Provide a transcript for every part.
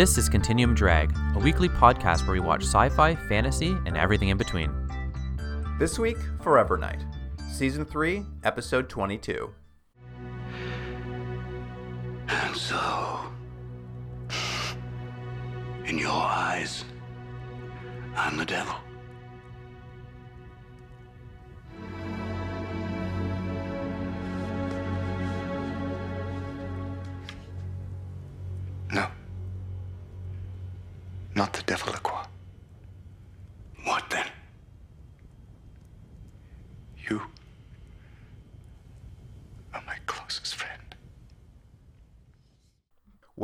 This is Continuum Drag, a weekly podcast where we watch sci fi, fantasy, and everything in between. This week, Forever Knight, Season 3, Episode 22. And so, in your eyes, I'm the devil.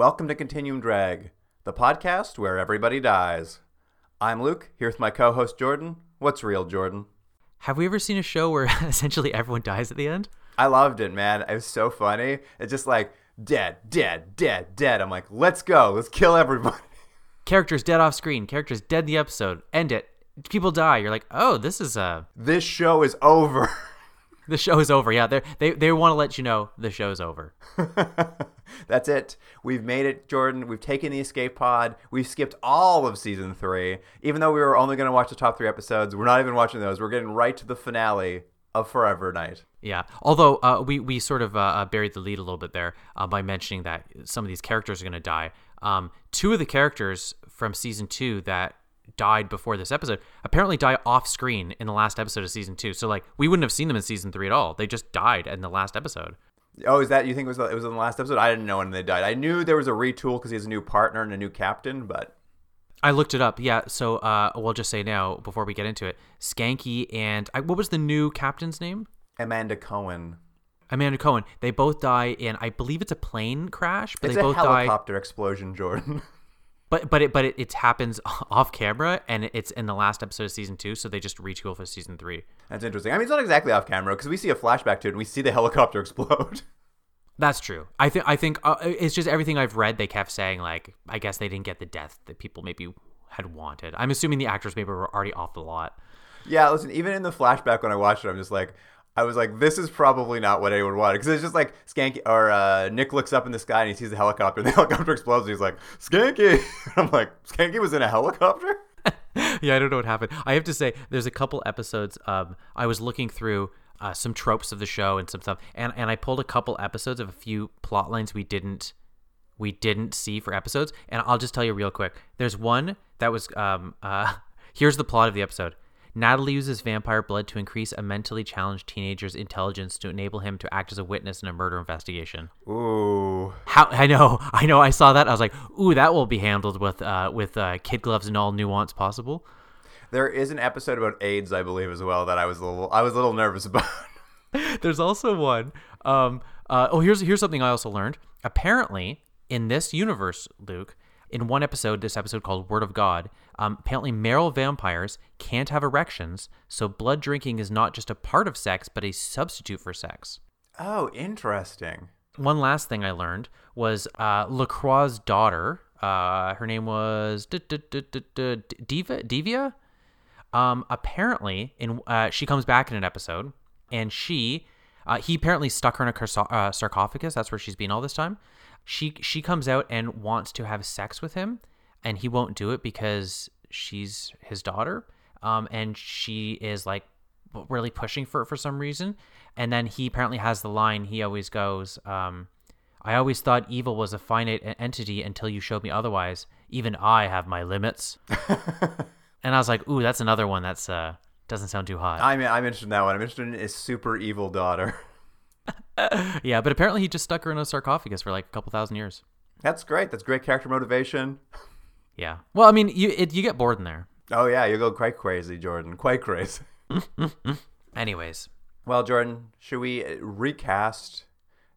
Welcome to Continuum Drag, the podcast where everybody dies. I'm Luke, here with my co host Jordan. What's real, Jordan? Have we ever seen a show where essentially everyone dies at the end? I loved it, man. It was so funny. It's just like, dead, dead, dead, dead. I'm like, let's go. Let's kill everybody. Characters dead off screen, characters dead in the episode, end it. People die. You're like, oh, this is uh This show is over. the show is over. Yeah, they they they want to let you know the show's over. That's it. We've made it, Jordan. We've taken the escape pod. We've skipped all of season three. Even though we were only going to watch the top three episodes, we're not even watching those. We're getting right to the finale of Forever Knight. Yeah. Although uh, we we sort of uh, uh, buried the lead a little bit there uh, by mentioning that some of these characters are going to die. Um, two of the characters from season two that died before this episode apparently die off screen in the last episode of season two. So like we wouldn't have seen them in season three at all. They just died in the last episode. Oh, is that you think it was it was in the last episode? I didn't know when they died. I knew there was a retool because he has a new partner and a new captain, but I looked it up. Yeah. So uh, we'll just say now before we get into it, Skanky and I, what was the new captain's name? Amanda Cohen. Amanda Cohen. They both die in, I believe it's a plane crash, but It's they a both die. helicopter explosion, Jordan. But but it but it, it happens off camera and it's in the last episode of season two, so they just retool for season three. That's interesting. I mean, it's not exactly off camera because we see a flashback to it and we see the helicopter explode. That's true. I think I think uh, it's just everything I've read. They kept saying like, I guess they didn't get the death that people maybe had wanted. I'm assuming the actors maybe were already off the lot. yeah, listen. Even in the flashback when I watched it, I'm just like, I was like, this is probably not what anyone wanted because it's just like Skanky or uh, Nick looks up in the sky and he sees the helicopter and the helicopter explodes and he's like, Skanky. I'm like, Skanky was in a helicopter. yeah, I don't know what happened. I have to say, there's a couple episodes. Um, I was looking through uh, some tropes of the show and some stuff, and and I pulled a couple episodes of a few plot lines we didn't we didn't see for episodes, and I'll just tell you real quick. There's one that was um uh here's the plot of the episode. Natalie uses vampire blood to increase a mentally challenged teenager's intelligence to enable him to act as a witness in a murder investigation. Ooh. How I know, I know, I saw that. I was like, "Ooh, that will be handled with uh, with uh, kid gloves and all nuance possible." There is an episode about AIDS, I believe, as well that I was a little I was a little nervous about. There's also one. Um, uh, oh, here's here's something I also learned. Apparently, in this universe, Luke, in one episode, this episode called "Word of God," um, apparently male vampires can't have erections, so blood drinking is not just a part of sex, but a substitute for sex. oh, interesting. One last thing I learned was uh, Lacroix's daughter. Uh, her name was Diva. Divia. Um, apparently, in uh, she comes back in an episode, and she, uh, he apparently stuck her in a uh, sarcophagus. That's where she's been all this time. She she comes out and wants to have sex with him, and he won't do it because she's his daughter. Um, and she is like really pushing for it for some reason. And then he apparently has the line he always goes, um, I always thought evil was a finite entity until you showed me otherwise. Even I have my limits. and I was like, ooh, that's another one that's uh doesn't sound too hot. I'm I'm interested in that one. I'm interested in his super evil daughter. yeah, but apparently he just stuck her in a sarcophagus for like a couple thousand years. That's great. That's great character motivation. Yeah. Well, I mean, you it, you get bored in there. Oh yeah, you go quite crazy, Jordan. Quite crazy. Anyways, Well, Jordan, should we uh, recast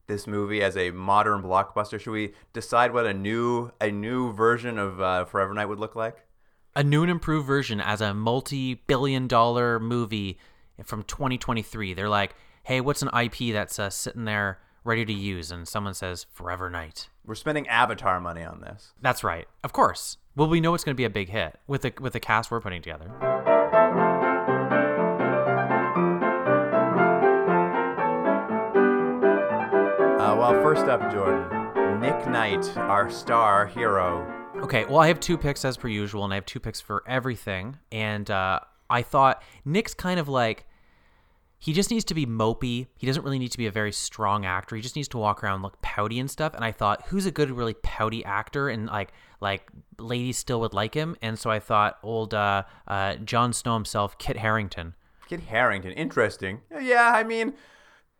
this movie as a modern blockbuster? Should we decide what a new a new version of uh, Forever Knight would look like? a new and improved version as a multi-billion dollar movie from 2023. They're like, "Hey, what's an IP that's uh, sitting there ready to use?" And someone says, "Forever Knight." We're spending Avatar money on this. That's right. Of course. Well, we know it's going to be a big hit with the with the cast we're putting together. Uh, well, first up, Jordan, Nick Knight, our star hero, Okay, well, I have two picks as per usual, and I have two picks for everything. And uh, I thought Nick's kind of like he just needs to be mopey. He doesn't really need to be a very strong actor. He just needs to walk around look pouty and stuff. And I thought, who's a good, really pouty actor? And like, like ladies still would like him. And so I thought, old uh, uh, Jon Snow himself, Kit Harington. Kit Harington, interesting. Yeah, I mean,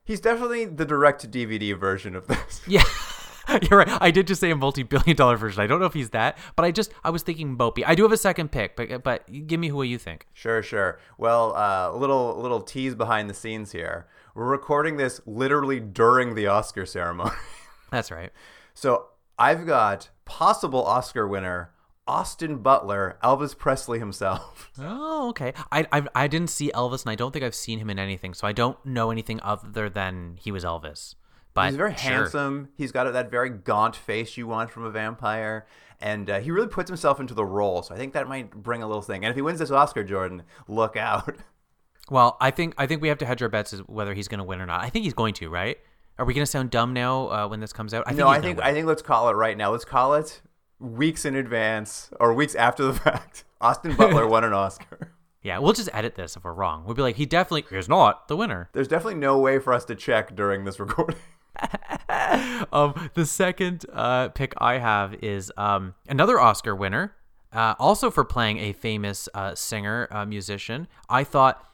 he's definitely the direct to DVD version of this. Yeah. You're right. I did just say a multi-billion dollar version. I don't know if he's that, but I just I was thinking mopey. I do have a second pick, but but give me who you think. Sure, sure. Well, a uh, little little tease behind the scenes here. We're recording this literally during the Oscar ceremony. That's right. So I've got possible Oscar winner Austin Butler, Elvis Presley himself. Oh, okay. I, I I didn't see Elvis, and I don't think I've seen him in anything, so I don't know anything other than he was Elvis. But he's very sure. handsome. He's got that very gaunt face you want from a vampire, and uh, he really puts himself into the role. So I think that might bring a little thing. And if he wins this Oscar, Jordan, look out. Well, I think I think we have to hedge our bets as whether he's going to win or not. I think he's going to, right? Are we going to sound dumb now uh, when this comes out? I think no, I think I think let's call it right now. Let's call it weeks in advance or weeks after the fact. Austin Butler won an Oscar. Yeah, we'll just edit this if we're wrong. We'll be like, he definitely is not the winner. There's definitely no way for us to check during this recording. um, the second uh, pick I have is um, another Oscar winner, uh, also for playing a famous uh, singer, uh, musician. I thought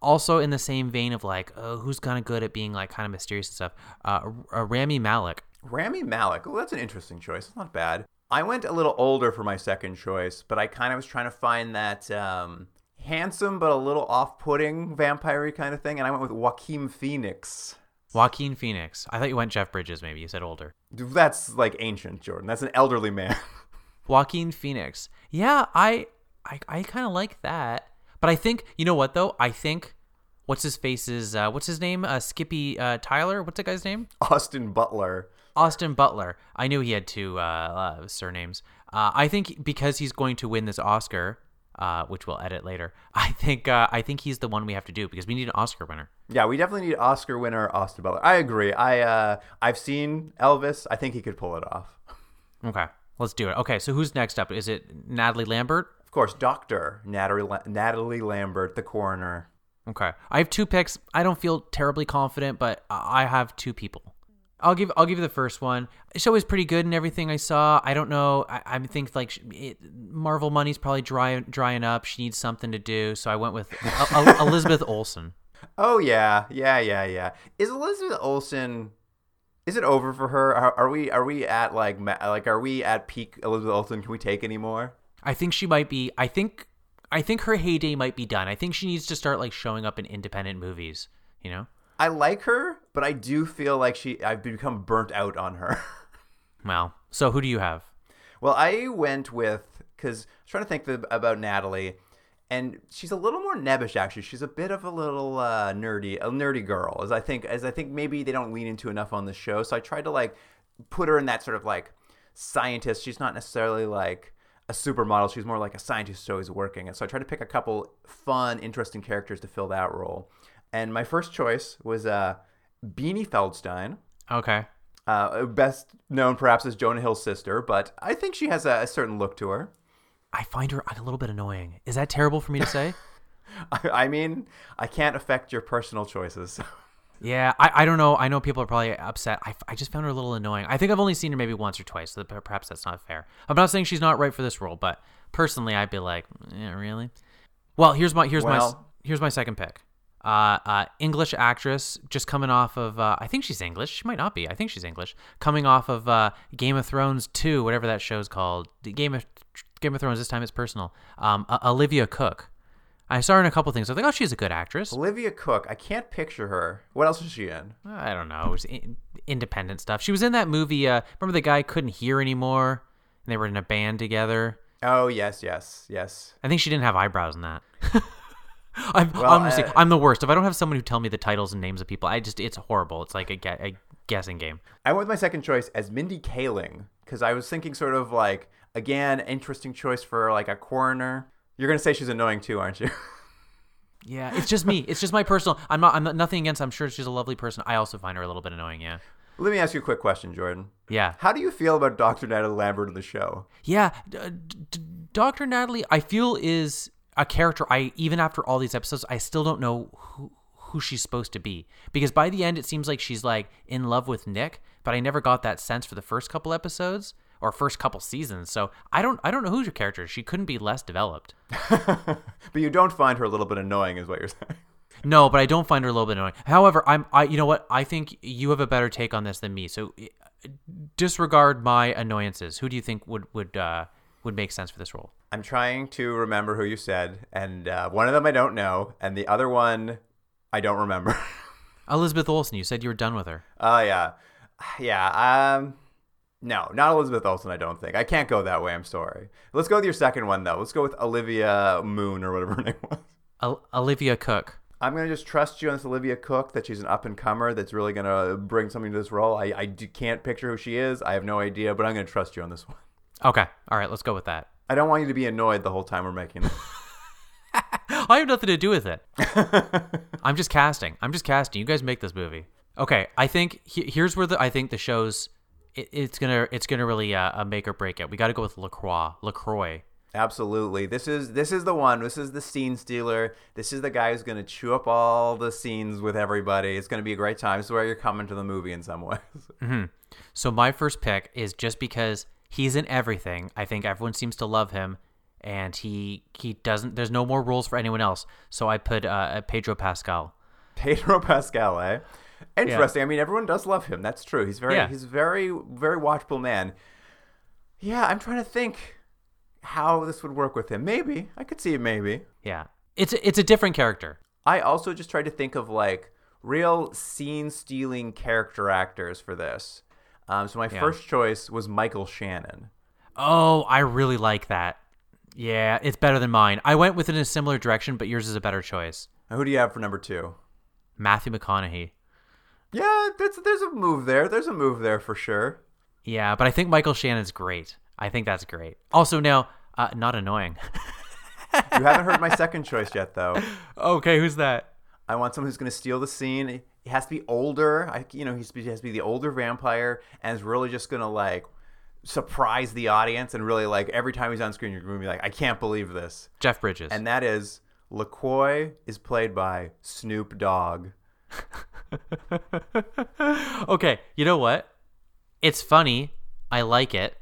also in the same vein of like, oh, who's kind of good at being like kind of mysterious and stuff. Uh, Rami Malek. Rami Malek. Oh, that's an interesting choice. It's not bad. I went a little older for my second choice, but I kind of was trying to find that um, handsome but a little off-putting vampire kind of thing, and I went with Joaquin Phoenix. Joaquin Phoenix. I thought you went Jeff Bridges. Maybe you said older. That's like ancient, Jordan. That's an elderly man. Joaquin Phoenix. Yeah, I I, I kind of like that. But I think you know what though. I think what's his face is uh, what's his name? Uh, Skippy uh, Tyler. What's that guy's name? Austin Butler. Austin Butler. I knew he had two uh, uh, surnames. Uh, I think because he's going to win this Oscar, uh, which we'll edit later. I think uh, I think he's the one we have to do because we need an Oscar winner. Yeah, we definitely need Oscar winner Austin Butler. I agree. I uh, I've seen Elvis. I think he could pull it off. Okay, let's do it. Okay, so who's next up? Is it Natalie Lambert? Of course, Doctor Natalie Natalie Lambert, the coroner. Okay, I have two picks. I don't feel terribly confident, but I have two people. I'll give I'll give you the first one. The show was pretty good and everything I saw. I don't know. I, I think like it, Marvel money's probably dry, drying up. She needs something to do, so I went with Elizabeth Olsen. Oh yeah, yeah, yeah, yeah. Is Elizabeth Olsen? Is it over for her? Are, are we are we at like like are we at peak Elizabeth Olsen? Can we take any more? I think she might be. I think I think her heyday might be done. I think she needs to start like showing up in independent movies. You know. I like her, but I do feel like she I've become burnt out on her. well, so who do you have? Well, I went with because I was trying to think about Natalie, and she's a little more nebbish actually. She's a bit of a little uh, nerdy, a nerdy girl, as I think as I think maybe they don't lean into enough on the show. So I tried to like put her in that sort of like scientist. She's not necessarily like a supermodel. She's more like a scientist who's always working. And so I tried to pick a couple fun, interesting characters to fill that role. And my first choice was uh, Beanie Feldstein. Okay. Uh, best known perhaps as Jonah Hill's sister, but I think she has a, a, certain look to her. I find her a little bit annoying. Is that terrible for me to say? I, I, mean, I can't affect your personal choices. yeah, I, I don't know. I know people are probably upset. I, I just found her a little annoying. I think I've only seen her maybe once or twice, so perhaps that's not fair. I'm not saying she's not right for this role, but personally, I'd be like, yeah, really. Well, here's my here's well, my here's my second pick uh, uh, English actress just coming off of uh, I think she's English. She might not be. I think she's English. Coming off of uh, Game of Thrones two, whatever that show's called. Game of Game of Thrones. This time it's personal. Um, Olivia Cooke. I saw her in a couple things. I was like, oh, she's a good actress. Olivia Cooke. I can't picture her. What else is she in? I don't know. It was in- independent stuff. She was in that movie. Uh, remember the guy couldn't hear anymore, and they were in a band together. Oh yes, yes, yes. I think she didn't have eyebrows in that. I'm well, honestly, uh, I'm the worst. If I don't have someone who tell me the titles and names of people, I just it's horrible. It's like a, a guessing game. I went with my second choice as Mindy Kaling because I was thinking sort of like again interesting choice for like a coroner. You're gonna say she's annoying too, aren't you? yeah, it's just me. It's just my personal. I'm not. I'm not, nothing against. I'm sure she's a lovely person. I also find her a little bit annoying. Yeah. Let me ask you a quick question, Jordan. Yeah. How do you feel about Dr. Natalie Lambert in the show? Yeah, d- d- Dr. Natalie, I feel is a character. I even after all these episodes, I still don't know who who she's supposed to be because by the end, it seems like she's like in love with Nick, but I never got that sense for the first couple episodes or first couple seasons. So I don't I don't know who's your character. She couldn't be less developed. but you don't find her a little bit annoying, is what you're saying. No, but I don't find her a little bit annoying. However, I'm I you know what I think you have a better take on this than me. So disregard my annoyances. Who do you think would would uh, would make sense for this role? I'm trying to remember who you said, and uh, one of them I don't know, and the other one I don't remember. Elizabeth Olsen. You said you were done with her. Oh yeah, yeah. Um, no, not Elizabeth Olsen. I don't think I can't go that way. I'm sorry. Let's go with your second one though. Let's go with Olivia Moon or whatever her name was. Ol- Olivia Cooke. I'm gonna just trust you on this Olivia Cooke that she's an up and comer that's really gonna bring something to this role. I I d- can't picture who she is. I have no idea, but I'm gonna trust you on this one. Okay. All right. Let's go with that. I don't want you to be annoyed the whole time we're making it. I have nothing to do with it. I'm just casting. I'm just casting. You guys make this movie. Okay. I think he- here's where the I think the show's it, it's gonna it's gonna really uh, make or break it. We got to go with Lacroix. Lacroix. Absolutely. This is this is the one. This is the scene stealer. This is the guy who's gonna chew up all the scenes with everybody. It's gonna be a great time. This is where you're coming to the movie in some ways. So my first pick is just because he's in everything. I think everyone seems to love him, and he he doesn't. There's no more rules for anyone else. So I put uh, Pedro Pascal. Pedro Pascal, eh? Interesting. I mean, everyone does love him. That's true. He's very Yeah. he's very very watchable man. Yeah, I'm trying to think how this would work with him. Maybe I could see it. Maybe. Yeah, it's a- it's a different character. I also just tried to think of like real scene stealing character actors for this. Um, so my Yeah. first choice was Michael Shannon. Oh, I really like that. Yeah, it's better than mine. I went within a similar direction, but yours is a better choice. Now, who do you have for number two? Matthew McConaughey. Yeah, that's, there's a move there. There's a move there for sure. Yeah, but I think Michael Shannon's great. I think that's great. Also, now, uh, not annoying. You haven't heard my second choice yet, though. okay, who's that? I want someone who's going to steal the scene. He has to be older. I, you know, he has to be the older vampire, and is really just going to like surprise the audience, and really like every time he's on screen, you're going to be like, I can't believe this. Jeff Bridges. And that is LaCroix is played by Snoop Dogg. okay, you know what? It's funny. I like it.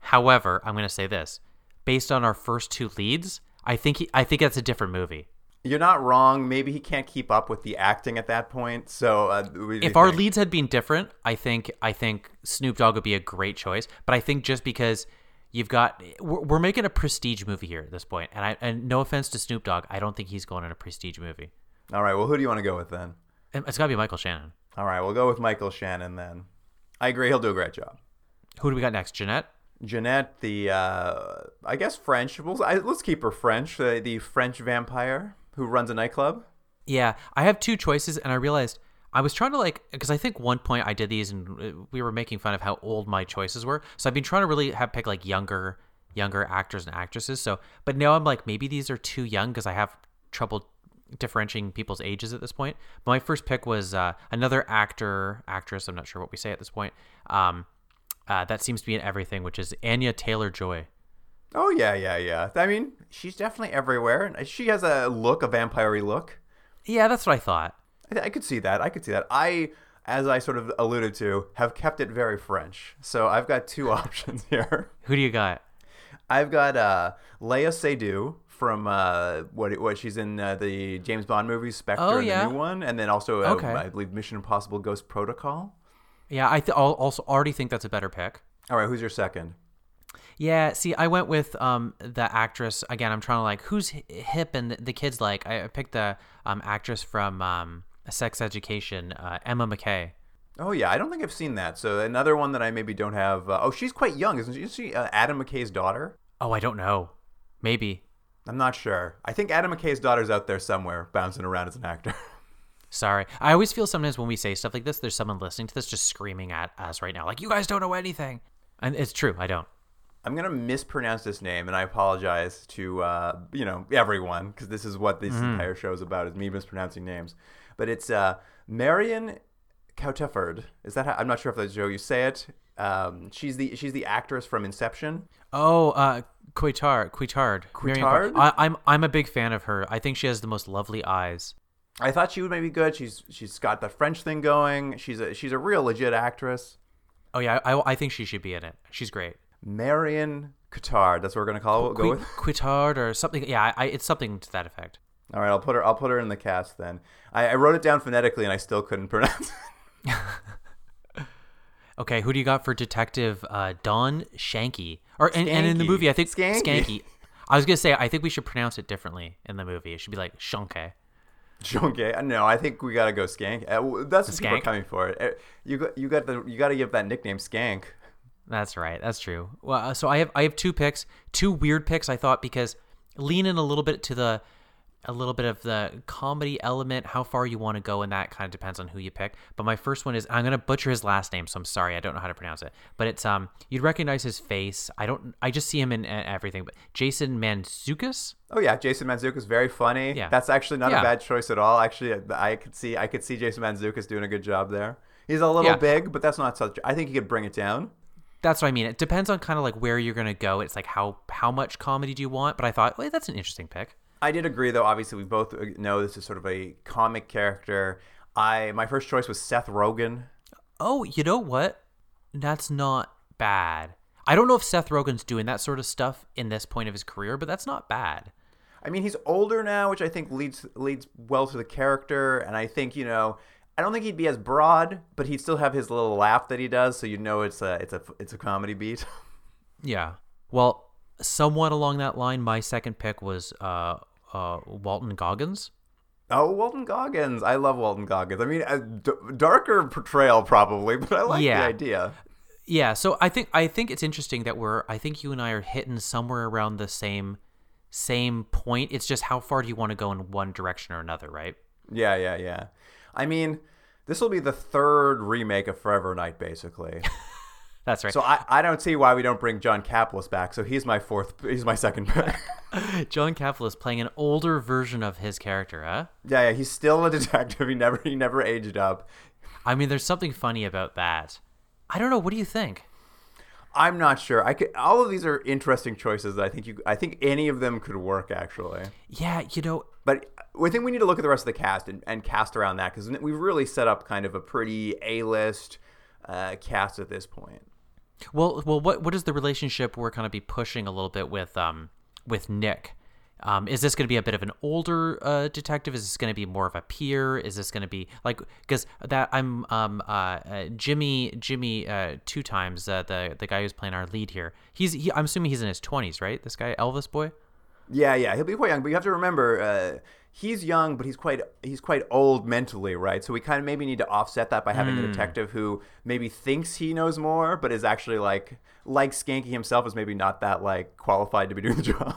However, I'm going to say this: based on our first two leads, I think he, I think that's a different movie. You're not wrong. Maybe he can't keep up with the acting at that point. So uh, If our leads had been different, I think I think Snoop Dogg would be a great choice. But I think just because you've got we're, we're making a prestige movie here at this point, and I and no offense to Snoop Dogg, I don't think he's going in a prestige movie. All right. Well, who do you want to go with then? It's got to be Michael Shannon. All right, we'll go with Michael Shannon then. I agree. He'll do a great job. Who do we got next? Janette. Janette, the uh, I guess French. We'll, I, let's keep her French. The, the French vampire who runs a nightclub. Yeah, I have two choices, and I realized I was trying to like because I think one point I did these, and uh, we were making fun of how old my choices were. So I've been trying to really have pick like younger, younger actors and actresses. So, but now I'm like maybe these are too young because I have trouble differentiating people's ages at this point. But my first pick was uh, another actor, actress. I'm not sure what we say at this point. Um, uh, that seems to be in everything, which is Anya Taylor Joy. Oh yeah, yeah, yeah. I mean, she's definitely everywhere. and She has a look, a vampire look. Yeah, that's what I thought. I, I could see that. I could see that. I, as I sort of alluded to, have kept it very French. So I've got two options here. Who do you got? I've got uh, Léa Seydoux from uh, what what she's in uh, the James Bond movie Spectre, Oh, yeah. the new one, and then also uh, Okay. I believe Mission Impossible: Ghost Protocol. Yeah, I th- also already think that's a better pick. All right, who's your second? Yeah, see, I went with um the actress again. I'm trying to like who's hip and the, the kids like. I I picked the um actress from um Sex Education, uh, Emma Mackey. Oh yeah, I don't think I've seen that. So another one that I maybe don't have. Uh, oh, she's quite young, isn't she? Is she uh, Adam McKay's daughter? Oh, I don't know. Maybe. I'm not sure. I think Adam McKay's daughter's out there somewhere, bouncing around as an actor. Sorry. I always feel sometimes when we say stuff like this, there's someone listening to this just screaming at us right now, like you guys don't know anything. And it's true. I don't. I'm gonna mispronounce this name, and I apologize to uh, you know everyone because this is what this entire show is about: is me mispronouncing names. But it's uh, Marion Coutefford. Is that how, I'm not sure if that's how you say it. Um, she's the she's the actress from Inception. Oh, uh, Coitard, Coitard, Marion Coitard? Coitard. I, I'm I'm a big fan of her. I think she has the most lovely eyes. I thought she would maybe good. She's she's got the French thing going. She's a she's a real legit actress. Oh yeah, I, I think she should be in it. She's great. Marion Cotard. That's what we're gonna call it. Go with. Coitard or something. Yeah, I, it's something to that effect. All right, I'll put her. I'll put her in the cast then. I, I wrote it down phonetically and I still couldn't pronounce. it. Okay, who do you got for Detective uh, Don Shanky? Or and, and in the movie, I think Skanky. Skanky. I was gonna say I think we should pronounce it differently in the movie. It should be like Shonke. Okay, no, I think we gotta go skank. Uh, that's what people are coming for. Uh, You got you got the you got to give that nickname skank. That's right. That's true. Well, uh, so I have I have two picks, two weird picks. I thought because lean in a little bit to the a little bit of the comedy element. How far you want to go, and that kind of depends on who you pick. But my first one is I'm gonna butcher his last name, so I'm sorry. I don't know how to pronounce it. But it's um you'd recognize his face. I don't. I just see him in uh, everything. But Jason Manzukis. Oh yeah, Jason Manzukis very funny. Yeah. that's actually not Yeah. a bad choice at all. Actually, I could see I could see Jason Manzukis doing a good job there. He's a little Yeah. big, but that's not such. I think he could bring it down. That's what I mean. It depends on kind of like where you're gonna go. It's like how how much comedy do you want? But I thought, wait, that's an interesting pick. I did agree, though. Obviously, we both uh, know this is sort of a comic character. I my first choice was Seth Rogen. Oh, you know what? That's not bad. I don't know if Seth Rogen's doing that sort of stuff in this point of his career, but that's not bad. I mean, he's older now, which I think leads leads well to the character, and I think you know, I don't think he'd be as broad, but he'd still have his little laugh that he does, so you know it's a it's a it's a comedy beat. Yeah. Well, somewhat along that line, my second pick was uh, uh, Walton Goggins. oh, Walton Goggins, I love Walton Goggins. I mean, a d- darker portrayal probably, but I like Yeah. the idea. Yeah, so I think I think it's interesting that we're I think you and I are hitting somewhere around the same same point. It's just how far do you want to go in one direction or another, right? Yeah, yeah, yeah. I mean, this will be the third remake of Forever Knight, basically. That's right. So I, I don't see why we don't bring John Kapelos back. So he's my fourth. He's my second pick. John Cavill is playing an older version of his character, huh? yeah, yeah. He's still a detective. He never he never aged up. I mean, there's something funny about that. I don't know. What do you think? I'm not sure. I could. All of these are interesting choices. That I think you. I think any of them could work actually. Yeah, you know, But I think we need to look at the rest of the cast and, and cast around that because we've really set up kind of a pretty A-list uh, cast at this point. well, well, what what is the relationship we're kind of be pushing a little bit with um with Nick? Um, is this going to be a bit of an older uh, detective? Is this going to be more of a peer? Is this going to be like because that I'm um uh, uh Jimmy Jimmy uh two times uh, the the guy who's playing our lead here. He's he, I'm assuming he's in his twenties, right? This guy Elvis boy. Yeah, yeah, he'll be quite young, but you have to remember uh, he's young, but he's quite he's quite old mentally, right? So we kind of maybe need to offset that by having a detective who maybe thinks he knows more, but is actually like like Skanky himself is maybe not that like qualified to be doing the job.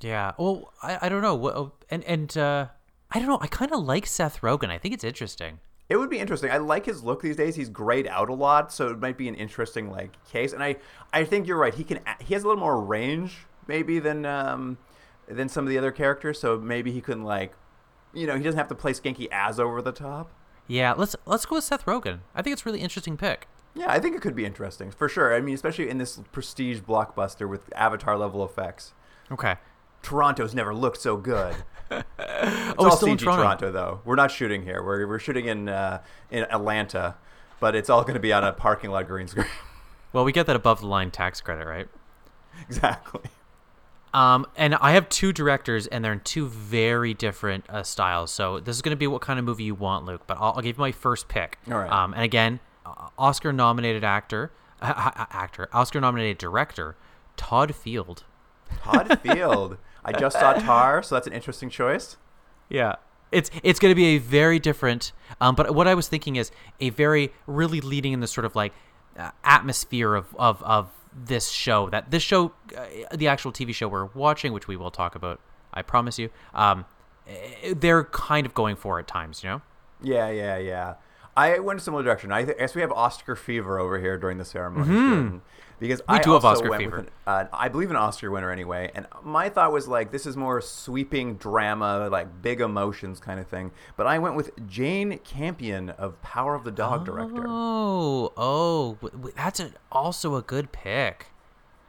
Yeah. Well, I, I don't know. What- And and uh, I don't know. I kind of like Seth Rogen. I think it's interesting. It would be interesting. I like his look these days. He's grayed out a lot, so it might be an interesting like case. And I, I think you're right. He can. He has a little more range maybe than um, than some of the other characters. So maybe he can like, you know, he doesn't have to play Skanky as over the top. Yeah. Let's let's go with Seth Rogen. I think it's a really interesting pick. Yeah, I think it could be interesting for sure. I mean, especially in this prestige blockbuster with Avatar level effects. Okay. Toronto's never looked so good. It's Oh, all it's still in CG Toronto. though. We're not shooting here. We're we're shooting in uh, in Atlanta, but it's all going to be on a parking lot green screen. Well, we get that above the line tax credit, right? exactly. Um, and I have two directors, and they're in two very different uh, styles. So this is going to be what kind of movie you want, Luke. But I'll, I'll give you my first pick. All right. Um, and again, Oscar-nominated actor, uh, actor, Oscar-nominated director, Todd Field. Todd Field. I just saw Tar, so that's an interesting choice. Yeah. It's it's going to be a very different. Um, but what I was thinking is a very really leading in the sort of like uh, atmosphere of, of of this show. That this show, uh, the actual TV show we're watching, which we will talk about, I promise you. Um, eh, they're kind of going for at times, you know. Yeah, yeah, yeah. I went a similar direction. I th- guess we have Oscar fever over here during the ceremony. Mm-hmm. Because We I do have Oscar went fever. an, uh, I believe an Oscar winner anyway, and my thought was like this is more sweeping drama, like big emotions kind of thing. But I went with Jane Campion of Power of the Dog director. Oh, oh, that's a, also a good pick.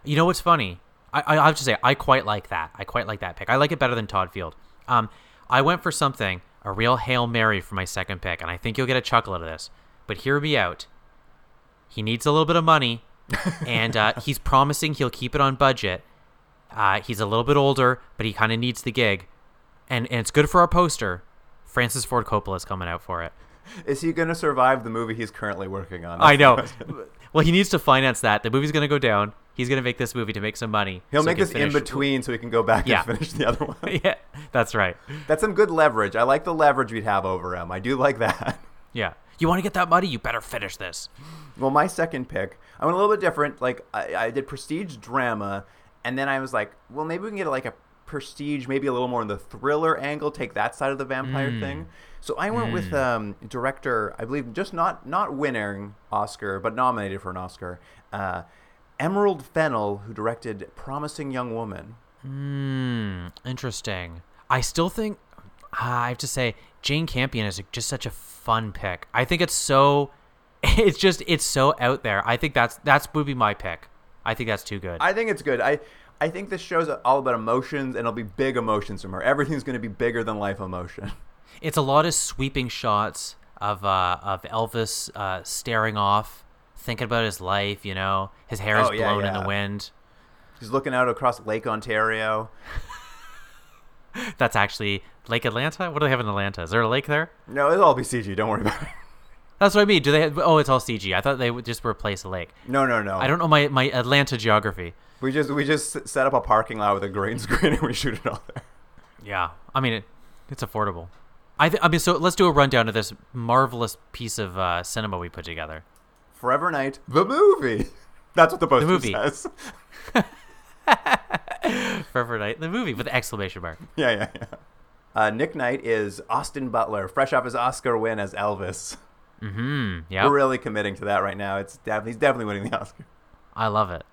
You know what's funny? I, I, I have to say, I quite like that. I quite like that pick. I like it better than Todd Field. Um, I went for something, a real Hail Mary for my second pick, and I think you'll get a chuckle out of this. But hear me out. He needs a little bit of money, and uh, he's promising he'll keep it on budget. Uh, he's a little bit older, but he kind of needs the gig. And, and it's good for our poster. Francis Ford Coppola is coming out for it. Is he going to survive the movie he's currently working on? I know. well, he needs to finance that. The movie's going to go down. He's going to make this movie to make some money. He'll so make can this in between so he can go back Yeah. and finish the other one. yeah, that's right. That's some good leverage. I like the leverage we'd have over him. I do like that. Yeah. You want to get that money? You better finish this. Well, my second pick, I went a little bit different. Like I, I did prestige drama, and then I was like, well, maybe we can get like a prestige, maybe a little more in the thriller angle, take that side of the vampire thing. So I went with um, director, I believe, just not not winning Oscar, but nominated for an Oscar, uh, Emerald Fennell, who directed Promising Young Woman. Hmm. Interesting. I still think I have to say Jane Campion is just such a fun pick. I think it's so. It's just it's so out there. I think that's that's would be my pick. I think that's too good. I think it's good. I I think this show's all about emotions, and it'll be big emotions from her. Everything's going to be bigger than life emotion. It's a lot of sweeping shots of uh, of Elvis uh, staring off, thinking about his life. You know, his hair is Oh, yeah, blown in the wind. He's looking out across Lake Ontario. That's actually Lake Atlanta. What do they have in Atlanta? Is there a lake there? No, it'll all be CG. Don't worry about it. That's what I mean. Do they? Have, oh, it's all CG. I thought they would just replace a lake. No, no, no. I don't know my my Atlanta geography. We just we just set up a parking lot with a green screen and we shoot it all there. Yeah, I mean it, it's affordable. I th- I mean, so let's do a rundown of this marvelous piece of uh, cinema we put together. Forever Knight, the movie. That's what the poster movie. says. Forever Knight, the movie with the exclamation mark. yeah, yeah, yeah. Uh, Nick Knight is Austin Butler, fresh off his Oscar win as Elvis. Mm-hmm. Yeah, We're really committing to that right now. It's def- he's definitely winning the Oscar. I love it.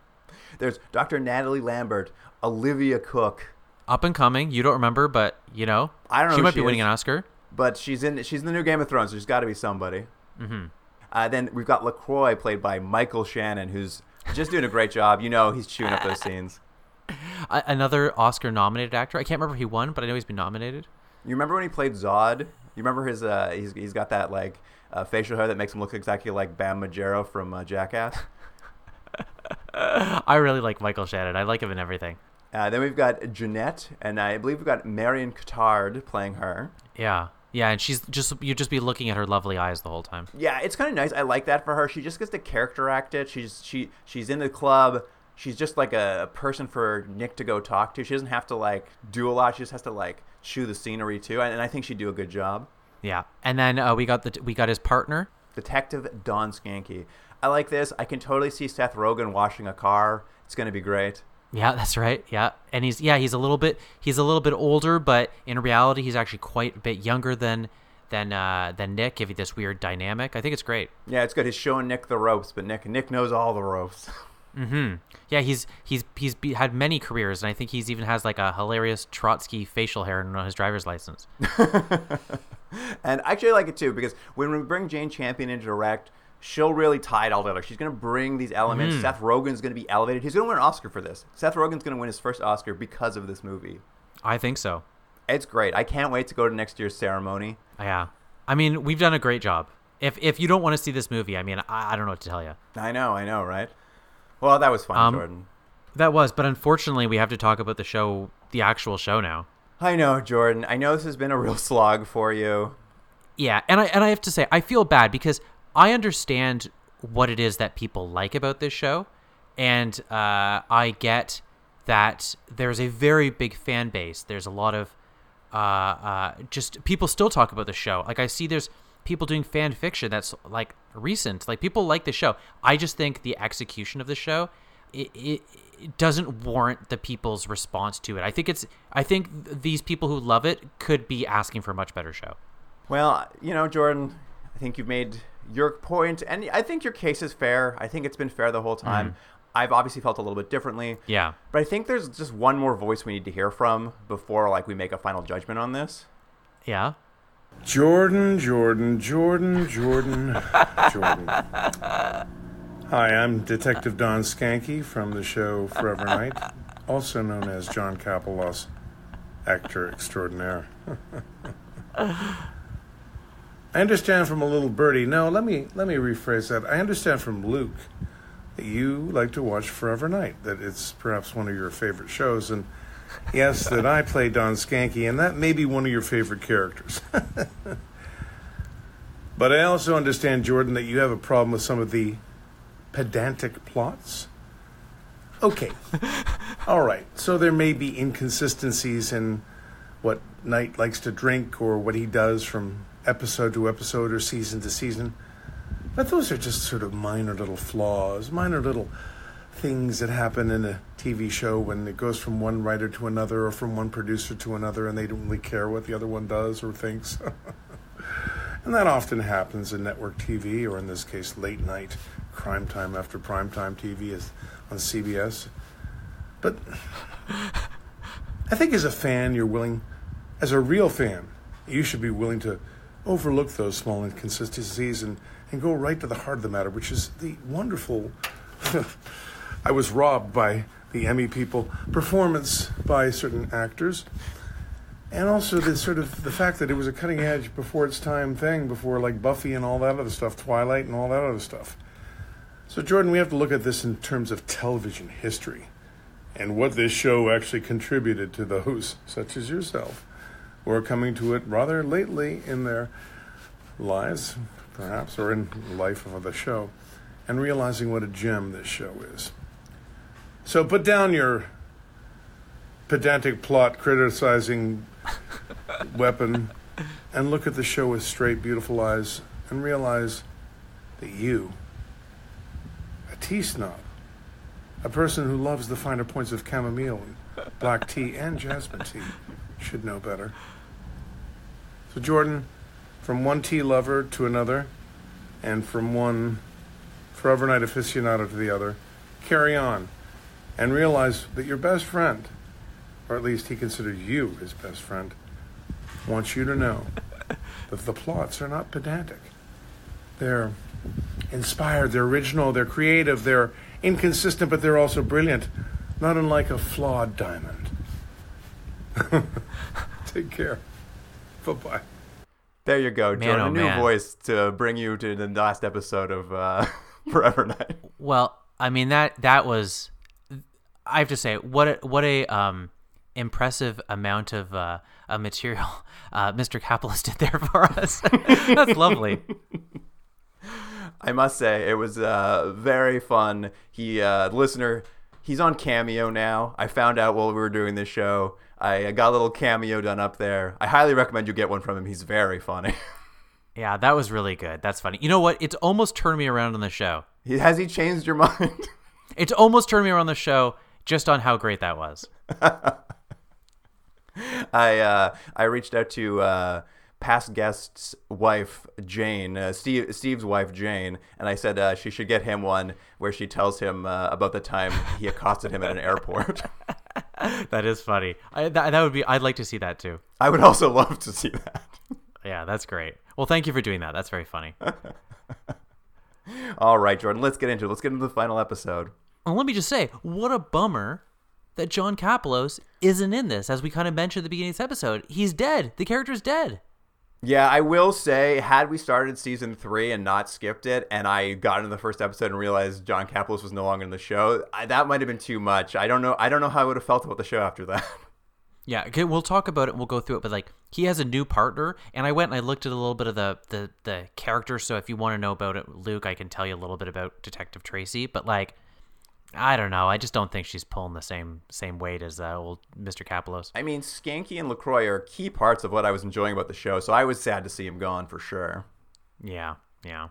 There's Dr. Natalie Lambert, Olivia Cooke, Up and coming. You don't remember, but you know, I don't know She might she be winning is. an Oscar. but she's in she's in the new Game of Thrones. So there's got to be somebody. Mm-hmm. Uh, then we've got Lacroix, played by Michael Shannon, who's just doing a great job. You know, he's chewing up those scenes. Another Oscar-nominated actor. I can't remember if he won, but I know he's been nominated. You remember when he played Zod? You remember his? Uh, he's he's got that like uh, facial hair that makes him look exactly like Bam Margera from uh, Jackass. I really like Michael Shannon. I like him in everything. Uh, then we've got Janette, and I believe we've got Marion Cotard playing her. Yeah, yeah, and she's just you'd just be looking at her lovely eyes the whole time. Yeah, it's kind of nice. I like that for her. She just gets to character act it. She's she she's in the club. She's just like a, a person for Nick to go talk to. She doesn't have to like do a lot. She just has to like chew the scenery too. And, and I think she'd do a good job. Yeah, and then uh, we got the we got his partner. Detective Don Skanky. I like this. I can totally see Seth Rogen washing a car. It's gonna be great. Yeah, that's right. Yeah, and he's yeah he's a little bit he's a little bit older, but in reality he's actually quite a bit younger than than uh, than Nick, giving this weird dynamic. I think it's great. Yeah, it's good. He's showing Nick the ropes, but Nick Nick knows all the ropes. Mm-hmm. Yeah, he's he's he's be, had many careers, and I think he's even has like a hilarious Trotsky facial hair on his driver's license. and I actually like it too because when we bring Jane Campion in to direct, she'll really tie it all together. She's going to bring these elements. Mm-hmm. Seth Rogen's going to be elevated. He's going to win an Oscar for this. Seth Rogen's going to win his first Oscar because of this movie. I think so. It's great. I can't wait to go to next year's ceremony. Yeah, I mean we've done a great job. If if you don't want to see this movie, I mean I, I don't know what to tell you. I know, I know, right? Well, that was fun, Um, Jordan. That was, but unfortunately we have to talk about the show, the actual show now. I know, Jordan. I know this has been a real slog for you. Yeah, and I and I have to say I feel bad because I understand what it is that people like about this show, and uh, I get that there's a very big fan base. There's a lot of uh, uh, just people still talk about the show. Like I see there's people doing fan fiction that's like recent. Like people like the show. I just think the execution of the show it, it, it doesn't warrant the people's response to it. I think it's I think th- these people who love it could be asking for a much better show. Well, you know, Jordan, I think you've made your point, and I think your case is fair. I think it's been fair the whole time. Mm-hmm. I've obviously felt a little bit differently. Yeah. But I think there's just one more voice we need to hear from before like we make a final judgment on this. Yeah. Jordan, Jordan, Jordan, Jordan, Jordan. Hi, I'm Detective Don Skanky from the show Forever Knight, also known as John Kapelos, actor extraordinaire. I understand from a little birdie. No, let me let me rephrase that. I understand from Luke that you like to watch Forever Knight. That it's perhaps one of your favorite shows, and yes, that I play Don Skanky, and that may be one of your favorite characters. but I also understand, Jordan, that you have a problem with some of the pedantic plots. Okay. All right. So there may be inconsistencies in what Knight likes to drink or what he does from episode to episode or season to season. But those are just sort of minor little flaws, minor little things that happen in a TV show when it goes from one writer to another or from one producer to another and they don't really care what the other one does or thinks. and that often happens in network TV or in this case late night crime time after prime time TV is on CBS. But I think as a fan you're willing as a real fan you should be willing to overlook those small inconsistencies and, and go right to the heart of the matter, which is the wonderful. I was robbed by the Emmy people performance by certain actors, and also the sort of the fact that it was a cutting edge before its time thing, before like Buffy and all that other stuff, Twilight and all that other stuff. So Jordan, we have to look at this in terms of television history, and what this show actually contributed to those such as yourself who are coming to it rather lately in their lives, perhaps, or in life of the show, and realizing what a gem this show is. So put down your pedantic plot criticizing weapon and look at the show with straight, beautiful eyes and realize that you, a tea snob, a person who loves the finer points of chamomile black tea and jasmine tea, should know better. So, Jordan, from one tea lover to another, and from one Forever Knight aficionado to the other, carry on and realize that your best friend, or at least he considers you his best friend, wants you to know that the plots are not pedantic. They're inspired, they're original, they're creative, they're inconsistent, but they're also brilliant, not unlike a flawed diamond. Take care. Bye bye. There you go, Man, Jordan. oh, a new man. voice to bring you to the last episode of uh, Forever Knight. Well, I mean that that was I have to say what a, what a um impressive amount of uh, uh material uh Mr. Capitalist did there for us. That's lovely. I must say it was uh, very fun. He, uh, listener, he's on Cameo now. I found out while we were doing this show. I got a little cameo done up there. I highly recommend you get one from him. He's very funny. Yeah, that was really good. That's funny. You know what? It's almost turned me around on the show. he, has he changed your mind? It's almost turned me around on the show just on how great that was. I uh, I reached out to uh, past guest's wife Jane, uh, Steve Steve's wife Jane, and I said uh, she should get him one where she tells him uh, about the time he accosted him at an airport. That is funny. I, that, that would be. I'd like to see that too. I would also love to see that. Yeah, that's great. Well, thank you for doing that. That's very funny. All right, Jordan, let's get into it. Let's get into the final episode. And let me just say, what a bummer that John Kapelos isn't in this. As we kind of mentioned at the beginning of this episode, he's dead. The character's dead. Yeah, I will say, had we started season three and not skipped it, and I got into the first episode and realized John Kapelos was no longer in the show, I, that might have been too much. I don't know. I don't know how I would have felt about the show after that. Yeah, okay, we'll talk about it. and We'll go through it, but like he has a new partner, and I went and I looked at a little bit of the the the character. So if you want to know about it, Luke, I can tell you a little bit about Detective Tracy. But like, I don't know. I just don't think she's pulling the same same weight as uh, old Mister Kapelos. I mean, Skanky and Lacroix are key parts of what I was enjoying about the show, so I was sad to see him gone for sure. Yeah, yeah.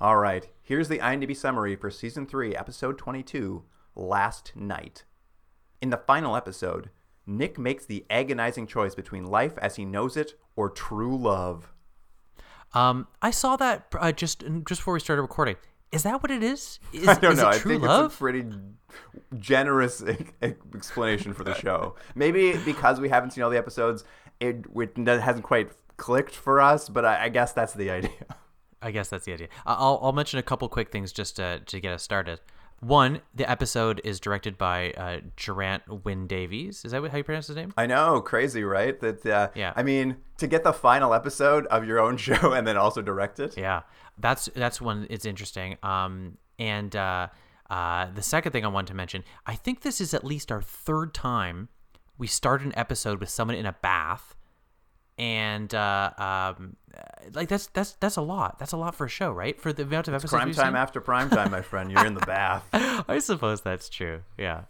All right, here's the IMDb summary for season three, episode 22, Last Night. In the final episode, Nick makes the agonizing choice between life as he knows it or true love. Um, I saw that uh, just just before we started recording. Is that what it is? Is, I don't is know. It I think love? it's a pretty generous e- explanation for the show. Maybe because we haven't seen all the episodes, it, it hasn't quite clicked for us. But I, I guess that's the idea. I guess that's the idea. I'll, I'll mention a couple quick things just to, to get us started. One, the episode is directed by uh, Geraint Wyn Davies. Is that how you pronounce his name? I know, crazy, right? That uh, Yeah. I mean, to get the final episode of your own show and then also direct it. Yeah, that's that's one. It's interesting. Um, and uh, uh, the second thing I want to mention, I think this is at least our third time we start an episode with someone in a bath, and uh, um, like that's that's that's a lot. That's a lot for a show, right? For the amount of episodes. Prime time seen? after prime time, my friend. You're in the bath. I suppose that's true. Yeah.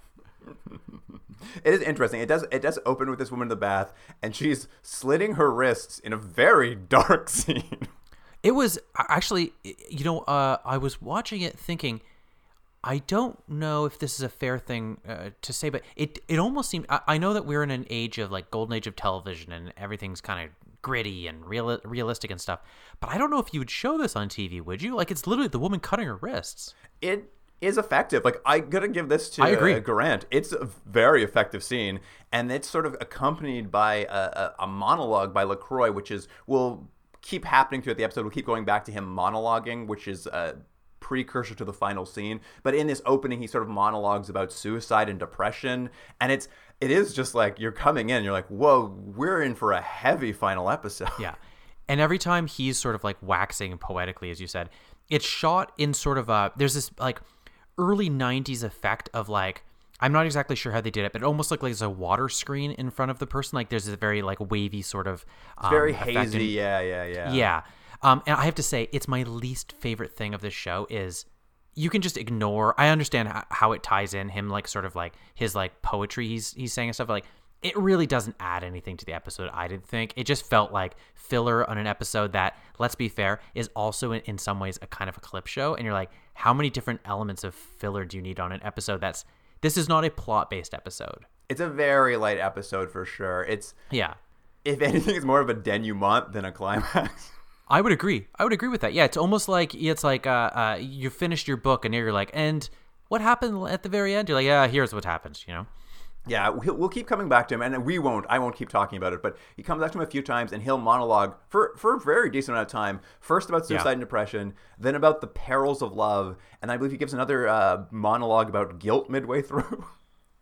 It is interesting. It does. It does open with this woman in the bath, and she's slitting her wrists in a very dark scene. It was actually, you know, uh, I was watching it thinking, I don't know if this is a fair thing uh, to say, but it it almost seemed. I, I know that we're in an age of like golden age of television, and everything's kind of gritty and real realistic and stuff. But I don't know if you would show this on TV, would you? Like, it's literally the woman cutting her wrists. it is effective. Like I gotta give this to I agree. uh, Grant. It's a very effective scene, and it's sort of accompanied by a, a, a monologue by Lacroix, which is will keep happening throughout the episode. We'll keep going back to him monologuing, which is a precursor to the final scene. But in this opening, he sort of monologues about suicide and depression, and it's it is just like you're coming in, you're like, whoa, we're in for a heavy final episode. Yeah. And every time he's sort of like waxing poetically, as you said, it's shot in sort of a there's this like early 90s effect of like I'm not exactly sure how they did it, but it almost looked like there's a water screen in front of the person. Like there's a very like wavy sort of um, Very hazy. and- yeah, yeah, yeah. yeah. Um, and I have to say, it's my least favorite thing of this show is you can just ignore. I understand how, it ties in him, like sort of like his like poetry he's he's saying and stuff. Like it really doesn't add anything to the episode. I didn't think it just felt like filler on an episode that, let's be fair, is also in, in some ways a kind of a clip show. And you're like, how many different elements of filler do you need on an episode? That's this is not a plot based episode. It's a very light episode for sure. It's Yeah. if anything, it's more of a denouement than a climax. I would agree. I would agree with that. Yeah, it's almost like it's like uh, uh, you finished your book and now you're like, and what happened at the very end? You're like, yeah, here's what happens. You know? yeah, we'll, we'll keep coming back to him, and we won't. I won't keep talking about it, but he comes back to him a few times, and he'll monologue for for a very decent amount of time. First about suicide Yeah. and depression, then about the perils of love, and I believe he gives another uh, monologue about guilt midway through.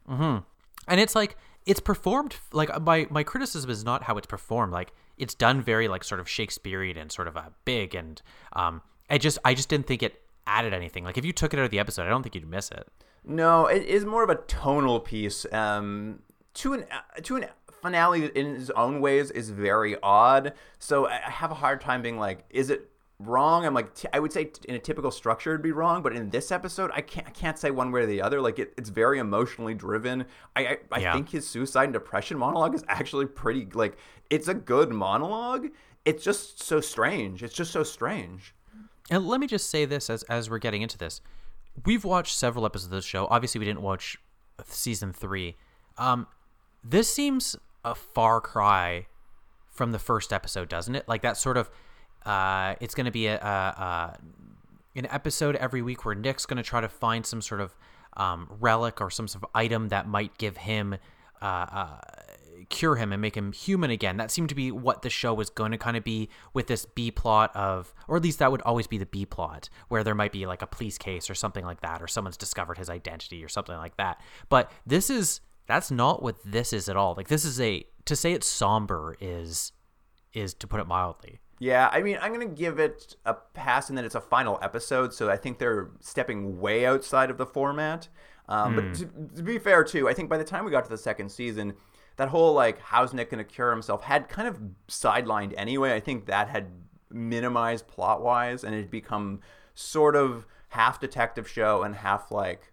And it's like it's performed like my my criticism is not how it's performed. Like it's done very like sort of Shakespearean and sort of uh, big, and um, I just I just didn't think it added anything. Like if you took it out of the episode, I don't think you'd miss it. No, it is more of a tonal piece. Um, to an to an finale in its own ways is very odd. So I have a hard time being like, is it wrong? I'm like, t- I would say t- in a typical structure it'd be wrong, but in this episode, I can't I can't say one way or the other. Like it, it's very emotionally driven. I I, I Yeah. think his suicide and depression monologue is actually pretty like it's a good monologue. It's just so strange. It's just so strange. And let me just say this as as we're getting into this. We've watched several episodes of this show. Obviously, we didn't watch season three. Um, this seems a far cry from the first episode, doesn't it? Like that sort of. Uh, it's going to be a, a, a an episode every week where Nick's going to try to find some sort of um, relic or some sort of item that might give him uh, uh, cure him and make him human again. That seemed to be what the show was going to kind of be with this B plot of, or at least that would always be the B plot, where there might be like a police case or something like that, or someone's discovered his identity or something like that. But this is that's not what this is at all. Like this is a to say it's somber is is to put it mildly. Yeah, I mean, I'm gonna give it a pass, and then it's a final episode, so I think they're stepping way outside of the format. Um, But to, to be fair, too, I think by the time we got to the second season, that whole like how's Nick gonna cure himself had kind of sidelined anyway. I think that had minimized plot wise, and it had become sort of half detective show and half like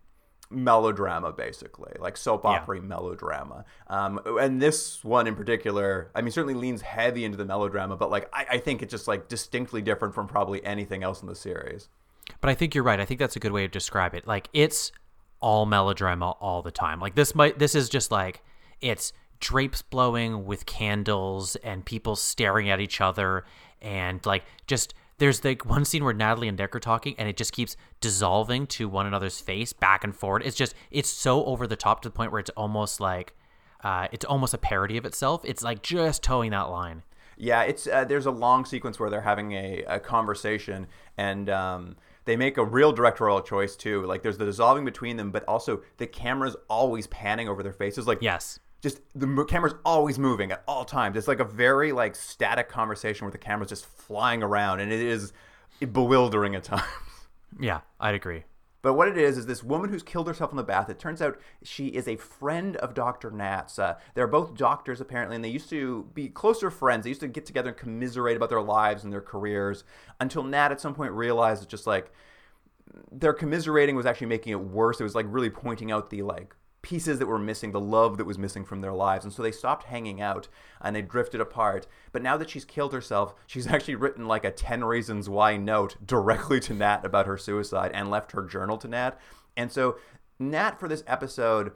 melodrama basically like soap Yeah. opera melodrama um and this one in particular i mean certainly leans heavy into the melodrama but like I, I think it's just like distinctly different from probably anything else in the series But I think you're right. I think that's a good way to describe it. Like it's all melodrama all the time. Like this might this is just like it's drapes blowing with candles and people staring at each other and like just there's like one scene where Natalie and Nick are talking, and it just keeps dissolving to one another's face back and forward. It's just it's so over the top to the point where it's almost like uh, it's almost a parody of itself. It's like just towing that line. Yeah, it's uh, there's a long sequence where they're having a, a conversation and um, they make a real directorial choice too. Like there's the dissolving between them, but also the camera's always panning over their faces. Like Yes. Just the camera's always moving at all times. It's like a very like static conversation where the camera's just flying around, and it is bewildering at times. Yeah, I'd agree. But what it is is this woman who's killed herself in the bath. It turns out she is a friend of Dr. Nat's. Uh, they're both doctors apparently, and they used to be closer friends. They used to get together and commiserate about their lives and their careers until Nat at some point realized that just like their commiserating was actually making it worse. It was like really pointing out the like pieces that were missing, the love that was missing from their lives. And so they stopped hanging out and they drifted apart. But now that she's killed herself, she's actually written like a 10 reasons why note directly to Nat about her suicide and left her journal to Nat. And so Nat for this episode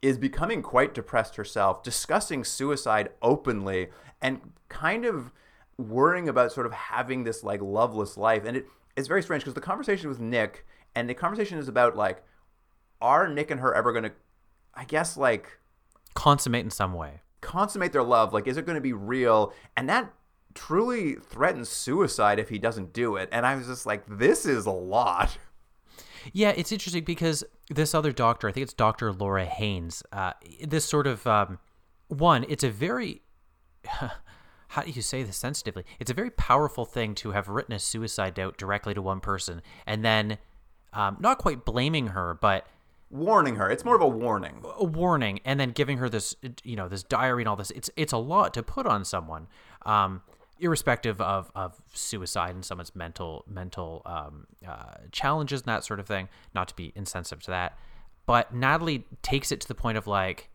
is becoming quite depressed herself, discussing suicide openly and kind of worrying about sort of having this like loveless life. And it, it's very strange because the conversation with Nick and the conversation is about like, are Nick and her ever going to, I guess, like Consummate in some way. consummate their love? Like, is it going to be real? And that truly threatens suicide if he doesn't do it. And I was just like, this is a lot. Yeah, it's interesting because this other doctor, I think it's Dr. Laura Haynes, uh, this sort of um, one, it's a very, how do you say this sensitively? It's a very powerful thing to have written a suicide note directly to one person and then um, not quite blaming her, but Warning her. It's more of a warning. a warning and then giving her this you know this diary and all this it's it's a lot to put on someone um irrespective of of suicide and someone's mental mental um uh, challenges and that sort of thing not to be insensitive to that but natalie takes it to the point of like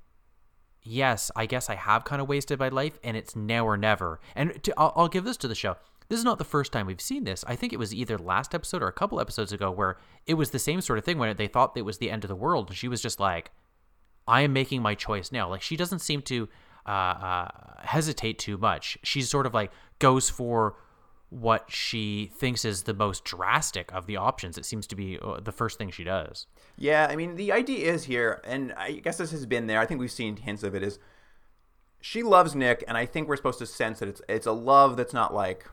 yes i guess i have kind of wasted my life and it's now or never and to, I'll, I'll give this to the show this is not the first time we've seen this. I think it was either last episode or a couple episodes ago where it was the same sort of thing when they thought it was the end of the world. And she was just like, I am making my choice now. Like she doesn't seem to uh, uh, hesitate too much. She's sort of like goes for what she thinks is the most drastic of the options. It seems to be uh, the first thing she does. Yeah, I mean, the idea is here, and I guess this has been there. I think we've seen hints of it. Is she loves Nick, and I think we're supposed to sense that it's it's a love that's not like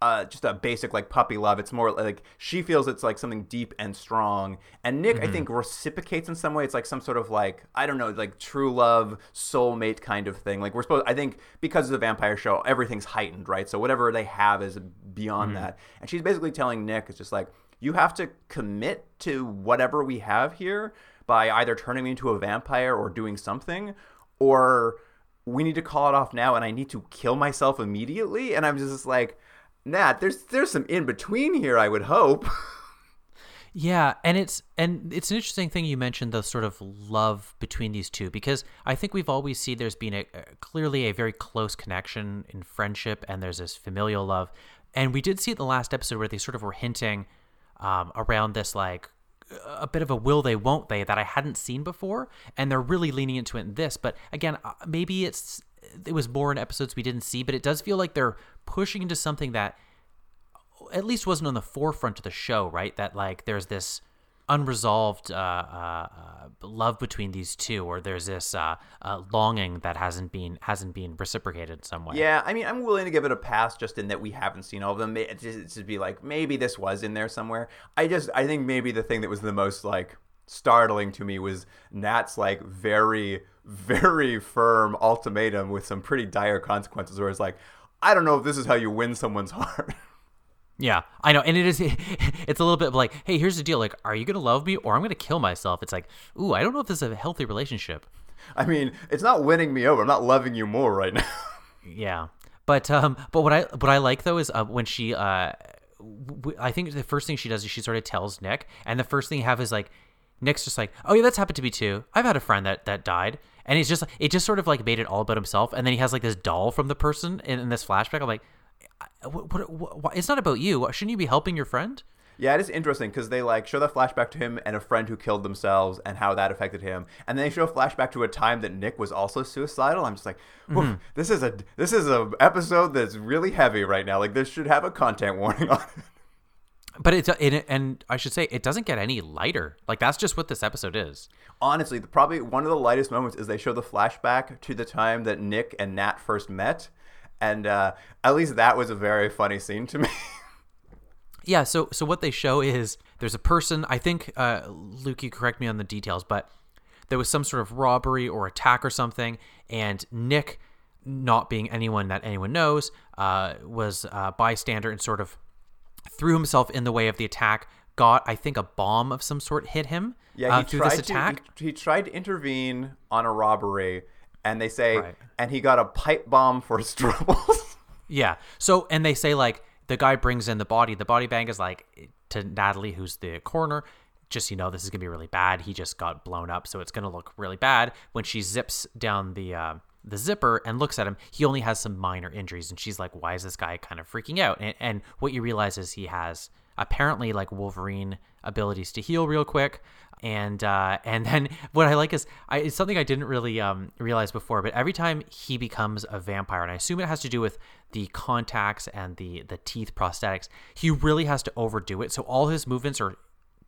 uh, just a basic like puppy love. It's more like she feels it's like something deep and strong. And Nick, I think, reciprocates in some way. It's like some sort of like I don't know, like true love, soulmate kind of thing. Like we're supposed. I think because of the vampire show, everything's heightened, right? So whatever they have is beyond that. And she's basically telling Nick, it's just like you have to commit to whatever we have here by either turning me into a vampire or doing something, or we need to call it off now and I need to kill myself immediately. And I'm just like, Nat, there's there's some in between here, I would hope. Yeah, and it's and it's an interesting thing you mentioned the sort of love between these two because I think we've always seen there's been a, a clearly a very close connection in friendship and there's this familial love, and we did see it in the last episode where they sort of were hinting um, around this like a bit of a will they won't they that I hadn't seen before, and they're really leaning into it in this. But again, uh, maybe it's it was more in episodes we didn't see, but it does feel like they're pushing into something that at least wasn't on the forefront of the show, right? That like there's this unresolved uh, uh, uh, love between these two, or there's this uh, uh, longing that hasn't been hasn't been reciprocated in some way. yeah, I mean, I'm willing to give it a pass just in that we haven't seen all of them. It just, be like maybe this was in there somewhere. I just I think maybe the thing that was the most like startling to me was Nat's like very very firm ultimatum with some pretty dire consequences where it's like I don't know if this is how you win someone's heart. Yeah, I know, and it is. It's a little bit of like, hey, here's the deal. Like, are you gonna love me or I'm gonna kill myself? It's like, ooh, I don't know if this is a healthy relationship. I mean, it's not winning me over. I'm not loving you more right now. Yeah, but um, but what I what I like though is uh, when she uh, w- I think the first thing she does is she sort of tells Nick, and the first thing you have is like, Nick's just like, oh yeah, that's happened to me too. I've had a friend that that died, and it's just it just sort of like made it all about himself, and then he has like this doll from the person in, in this flashback. I'm like, what, what, what, what- it's not about you. Shouldn't you be helping your friend? Yeah, it is interesting because they like show the flashback to him and a friend who killed themselves and how that affected him, and then they show a flashback to a time that Nick was also suicidal. I'm just like, Mm-hmm. this is a this is a episode that's really heavy right now. Like this should have a content warning on it. But it's it, and I should say it doesn't get any lighter. Like that's just what this episode is. Honestly, the, probably one of the lightest moments is they show the flashback to the time that Nick and Nat first met, and uh, at least that was a very funny scene to me. Yeah, so so what they show is there's a person. I think uh, Luke, you correct me on the details, but there was some sort of robbery or attack or something, and Nick, not being anyone that anyone knows, uh, was a bystander and sort of threw himself in the way of the attack. Got I think a bomb of some sort hit him. Yeah, uh, he through tried this attack. To, he, he tried to intervene on a robbery, and they say, Right. and he got a pipe bomb for his troubles. Yeah. So, and they say like the guy brings in the body. The body bag is like to Natalie, who's the coroner. Just you know, this is gonna be really bad. He just got blown up, so it's gonna look really bad. When she zips down the uh, the zipper and looks at him, he only has some minor injuries, and she's like, "Why is this guy kind of freaking out?" And, and what you realize is he has apparently like Wolverine abilities to heal real quick. And uh, and then what I like is I, it's something I didn't really um, realize before, but every time he becomes a vampire, and I assume it has to do with the contacts and the the teeth prosthetics, he really has to overdo it. So all his movements are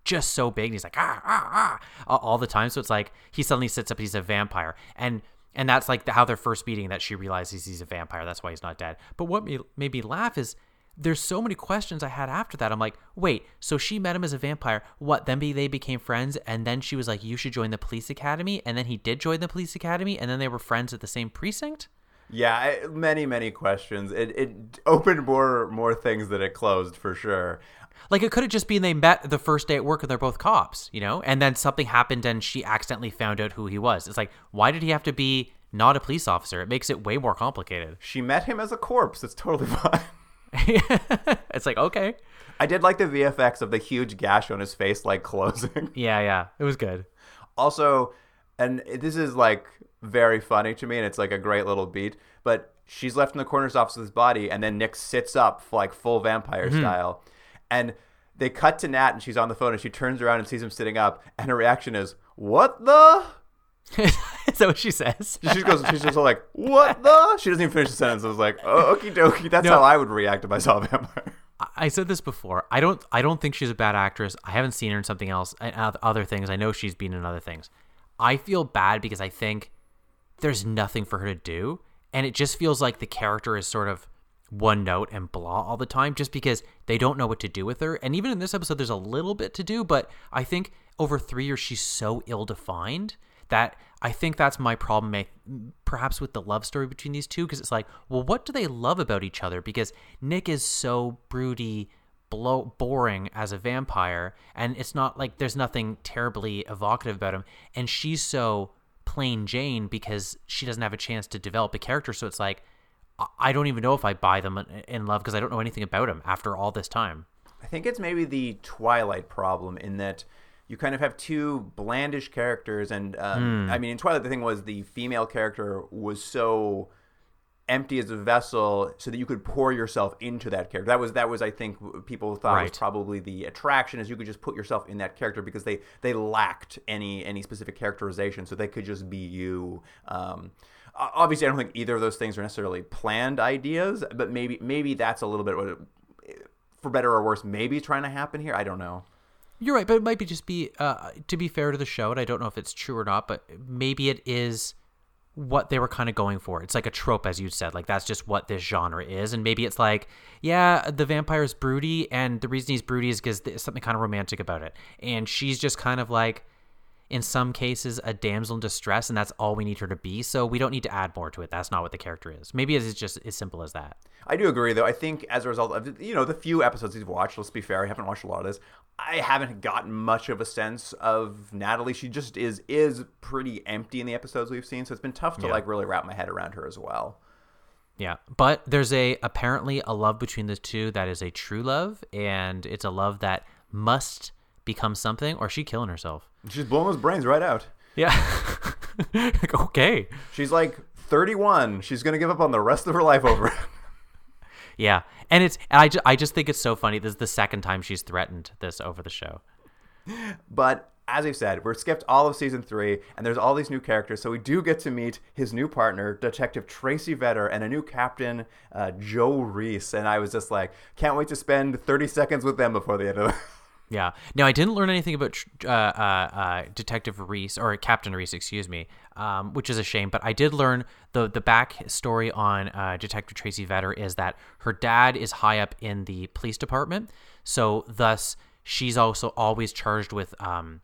just so big. And he's like ah ah ah all the time. So it's like he suddenly sits up. He's a vampire, and and that's like the, how they're first meeting. That she realizes he's a vampire. That's why he's not dead. But what made, me laugh is there's so many questions I had after that. I'm like, wait, so she met him as a vampire. What? Then be, they became friends, and then she was like, you should join the police academy, and then he did join the police academy, and then they were friends at the same precinct. yeah, I, many many questions. It it opened more more things than it closed for sure. Like it could have just been they met the first day at work and they're both cops, you know, and then something happened and she accidentally found out who he was. It's like, why did he have to be not a police officer? It makes it way more complicated. She met him as a corpse. It's totally fine. it's like okay, I did like the VFX of the huge gash on his face, like closing. yeah, yeah, it was good. also, and this is like very funny to me, and it's like a great little beat. But she's left in the coroner's office with his body, and then Nick sits up like full vampire mm-hmm. style, and they cut to Nat, and she's on the phone, and she turns around and sees him sitting up, and her reaction is, "What the?" Is that what she says? She goes, she's just like, "What the?" She doesn't even finish the sentence. I was like, "Oh, okie dokie." That's No. how I would react if I saw a vampire. I said this before. I don't. I don't think she's a bad actress. I haven't seen her in something else, and other things. I know she's been in other things. I feel bad because I think there's nothing for her to do, and it just feels like the character is sort of one note and blah all the time, just because they don't know what to do with her. And even in this episode, there's a little bit to do, but I think over three years she's so ill defined that I think that's my problem, perhaps with the love story between these two, because it's like, well, what do they love about each other? Because Nick is so broody, blow, boring as a vampire, and it's not like there's nothing terribly evocative about him, and she's so plain Jane because she doesn't have a chance to develop a character. So it's like, I- don't even know if I buy them in- love because I don't know anything about them after all this time. I think it's maybe the Twilight problem in that you kind of have two blandish characters, and um, I mean, in Twilight, the thing was the female character was so empty as a vessel, so that you could pour yourself into that character. That was that was I think people thought was probably the attraction is you could just put yourself in that character because they they lacked any any specific characterization, so they could just be you. Um, obviously, I don't think either of those things are necessarily planned ideas, but maybe maybe that's a little bit what. It, for better or worse, maybe trying to happen here. I don't know. You're right, but it might be just be uh, to be fair to the show, and I don't know if it's true or not, but maybe it is what they were kind of going for. It's like a trope, as you said, like that's just what this genre is, and maybe it's like, yeah, the vampire's broody, and the reason he's broody is because there's something kind of romantic about it, and she's just kind of like, in some cases, a damsel in distress, and that's all we need her to be. So we don't need to add more to it. That's not what the character is. Maybe it is just as simple as that. I do agree, though. I think as a result of you know the few episodes we've watched, let's be fair, I haven't watched a lot of this. I haven't gotten much of a sense of Natalie. She just is is pretty empty in the episodes we've seen, so it's been tough to Yeah. like really wrap my head around her as well. Yeah, but there's a apparently a love between the two that is a true love, and it's a love that must become something, or she killing herself. She's blowing those brains right out. Yeah. Like, okay. She's like 31. She's gonna give up on the rest of her life over it. Yeah, and it's I just I just think it's so funny. This is the second time she's threatened this over the show. But as I said, we're skipped all of season three, and there's all these new characters. So we do get to meet his new partner, Detective Tracy Vetter, and a new captain, uh, Joe Reese. And I was just like, can't wait to spend 30 seconds with them before the end of the. Yeah. Now I didn't learn anything about uh, uh, uh, Detective Reese or Captain Reese, excuse me, um, which is a shame. But I did learn the the back story on uh, Detective Tracy Vetter is that her dad is high up in the police department, so thus she's also always charged with um,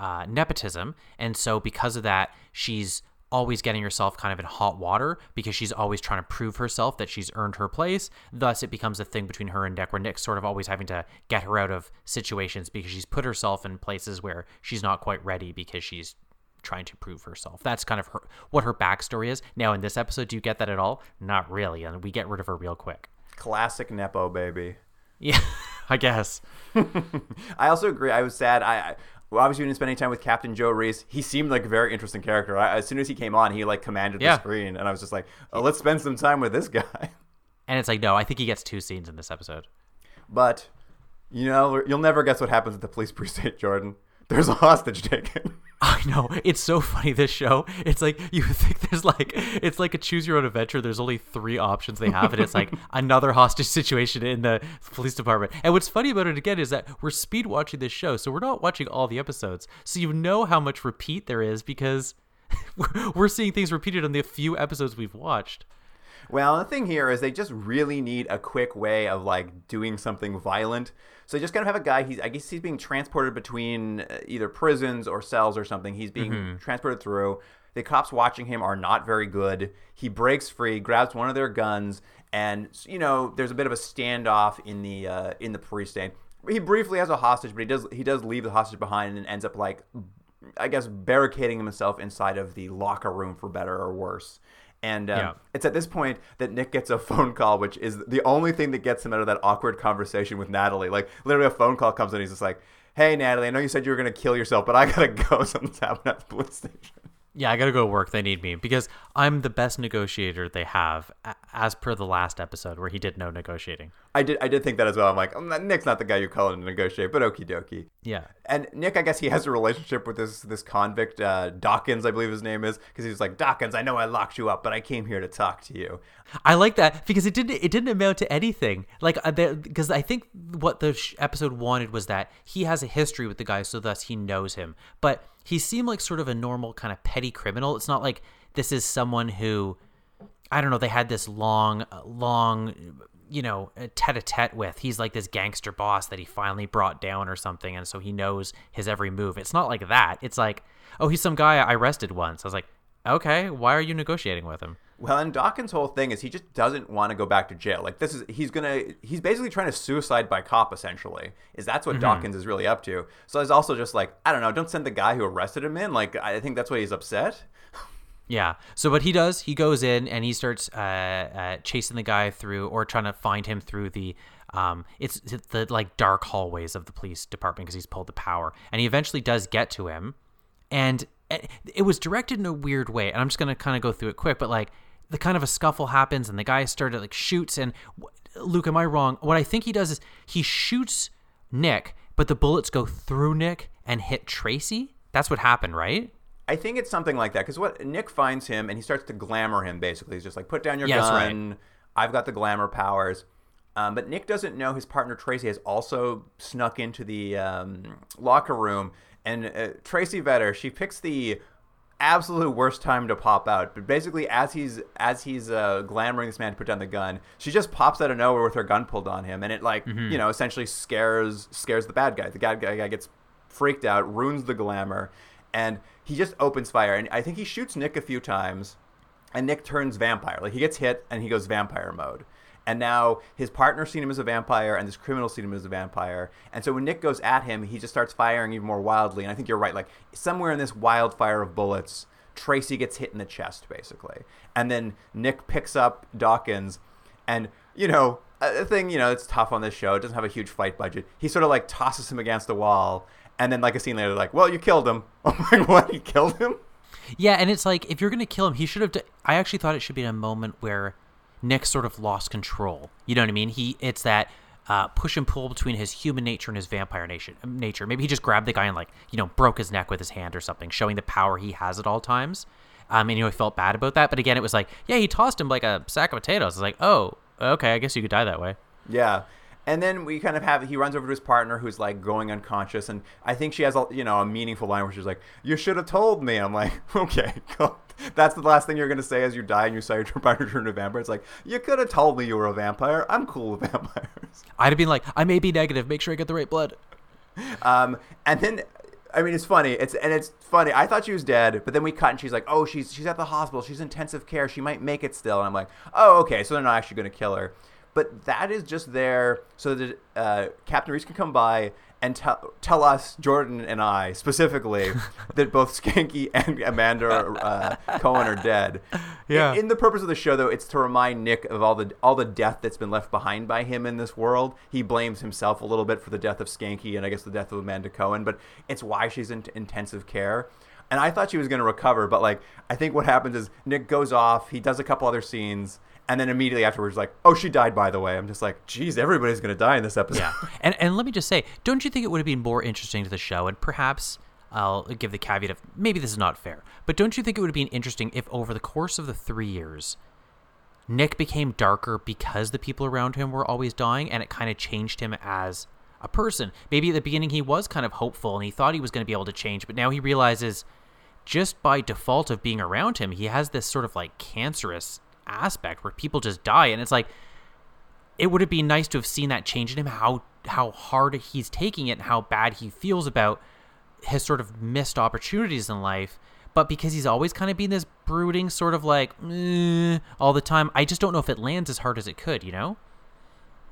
uh, nepotism, and so because of that, she's always getting herself kind of in hot water because she's always trying to prove herself that she's earned her place. Thus, it becomes a thing between her and Nick, where Nick's sort of always having to get her out of situations because she's put herself in places where she's not quite ready because she's trying to prove herself. That's kind of her what her backstory is. Now, in this episode, do you get that at all? Not really, and we get rid of her real quick. Classic Nepo baby. Yeah, I guess. I also agree. I was sad. I, I well, obviously we didn't spend any time with Captain Joe Reese. He seemed like a very interesting character. I, as soon as he came on, he like commanded Yeah. the screen, and I was just like, oh, let's spend some time with this guy. And it's like, no, I think he gets two scenes in this episode. But you know, you'll never guess what happens at the police precinct, Jordan. There's a hostage taken. I know it's so funny. This show, it's like you think there's like it's like a choose your own adventure. There's only three options they have, and it's like another hostage situation in the police department. And what's funny about it again is that we're speed watching this show, so we're not watching all the episodes, so you know how much repeat there is because we're- we're seeing things repeated on the few episodes we've watched. Well, the thing here is they just really need a quick way of like doing something violent. So they just kind of have a guy. He's I guess he's being transported between uh, either prisons or cells or something. He's being transported through. The cops watching him are not very good. He breaks free, grabs one of their guns, and you know there's a bit of a standoff in the uh, in the precinct. He briefly has a hostage, but he does he does leave the hostage behind and ends up like I guess barricading himself inside of the locker room for better or worse. And um, Yeah. it's at this point that Nick gets a phone call, which is the only thing that gets him out of that awkward conversation with Natalie. Like literally, a phone call comes in. He's just like, "Hey, Natalie, I know you said you were gonna kill yourself, but I gotta go. Something's happening at the police station." Yeah, I gotta go to work. They need me because I'm the best negotiator they have, as per the last episode where he did no negotiating. I did, I did think that as well. I'm like, "Oh, Nick's not the guy you call in to negotiate, but okie dokie. Yeah. And Nick, I guess he has a relationship with this this convict uh, Dawkins, I believe his name is, because he's like Dawkins. I know I locked you up, but I came here to talk to you. I like that because it didn't it didn't amount to anything. Like uh, because I think what the sh- episode wanted was that he has a history with the guy, so thus he knows him. But he seemed like sort of a normal kind of petty criminal. It's not like this is someone who I don't know. They had this long, uh, long, you know, tete a tete with. He's like this gangster boss that he finally brought down or something, and so he knows his every move. It's not like that. It's like, oh, he's some guy I arrested once. I was like, okay, why are you negotiating with him? Well, and Dawkins' whole thing is he just doesn't want to go back to jail. Like this is he's gonna he's basically trying to suicide by cop essentially. Is that's what mm-hmm. Dawkins is really up to. So he's also just like I don't know, don't send the guy who arrested him in. Like I think that's why he's upset. Yeah. So what he does, he goes in and he starts uh, uh, chasing the guy through, or trying to find him through the, um, it's the like dark hallways of the police department because he's pulled the power, and he eventually does get to him, and it, it was directed in a weird way, and I'm just gonna kind of go through it quick, but like the kind of a scuffle happens, and the guy started like shoots, and Luke, am I wrong? What I think he does is he shoots Nick, but the bullets go through Nick and hit Tracy. That's what happened, right? I think it's something like that because what Nick finds him and he starts to glamour him. Basically, he's just like, "Put down your Yeah, that's right. gun. I've got the glamour powers." Um, but Nick doesn't know his partner Tracy has also snuck into the um, locker room, and uh, Tracy Vetter she picks the absolute worst time to pop out. But basically, as he's as he's uh, glamoring this man to put down the gun, she just pops out of nowhere with her gun pulled on him, and it like you know essentially scares scares the bad guy. The bad guy gets freaked out, ruins the glamour, and he just opens fire. And I think he shoots Nick a few times, and Nick turns vampire. Like he gets hit and he goes vampire mode. And now his partner seen him as a vampire, and this criminal seen him as a vampire. And so when Nick goes at him, he just starts firing even more wildly. And I think you're right. Like somewhere in this wildfire of bullets, Tracy gets hit in the chest, basically. And then Nick picks up Dawkins, and you know, a thing you know, it's tough on this show. It doesn't have a huge fight budget. He sort of like tosses him against the wall, and then like a scene later, like, well, you killed him. I'm like, what? You killed him? Yeah, and it's like if you're gonna kill him, he should have. I actually thought it should be in a moment where Nick sort of lost control. You know what I mean? He it's that uh, push and pull between his human nature and his vampire nation nature. Maybe he just grabbed the guy and like you know broke his neck with his hand or something, showing the power he has at all times. Um, and you know he felt bad about that. But again, it was like, yeah, he tossed him like a sack of potatoes. It's like, oh, okay, I guess you could die that way. Yeah. And then we kind of have he runs over to his partner who's like going unconscious, and I think she has a you know a meaningful line where she's like, "You should have told me." I'm like, okay, cool. that's the last thing you're gonna say as you die and you saw your partner turn to a vampire. It's like you could have told me you were a vampire. I'm cool with vampires. I'd have been like, I may be negative. Make sure I get the right blood. Um, and then I mean, it's funny. It's and it's funny. I thought she was dead, but then we cut and she's like, "Oh, she's she's at the hospital. She's intensive care. She might make it still." And I'm like, "Oh, okay. So they're not actually going to kill her." But that is just there so that uh, Captain Reese can come by and tell tell us, Jordan and I specifically, that both Schanke and Amanda uh, Cohen are dead. Yeah. In, in the purpose of the show, though, it's to remind Nick of all the all the death that's been left behind by him in this world. He blames himself a little bit for the death of Schanke and I guess the death of Amanda Cohen, but it's why she's in intensive care. And I thought she was going to recover, but like I think what happens is Nick goes off. He does a couple other scenes and then immediately afterwards like oh she died by the way. I'm just like geez everybody's gonna die in this episode. Yeah, and and let me just say, don't you think it would have been more interesting to the show, and perhaps I'll give the caveat of maybe this is not fair, but don't you think it would have been interesting if over the course of the three years, Nick became darker because the people around him were always dying, and it kind of changed him as a person. Maybe at the beginning he was kind of hopeful and he thought he was going to be able to change, but now he realizes just by default of being around him, he has this sort of like cancerous aspect where people just die, and it's like it would have been nice to have seen that change in him how how hard he's taking it and how bad he feels about his sort of missed opportunities in life. But because he's always kind of been this brooding sort of like all the time i just don't know if it lands as hard as it could you know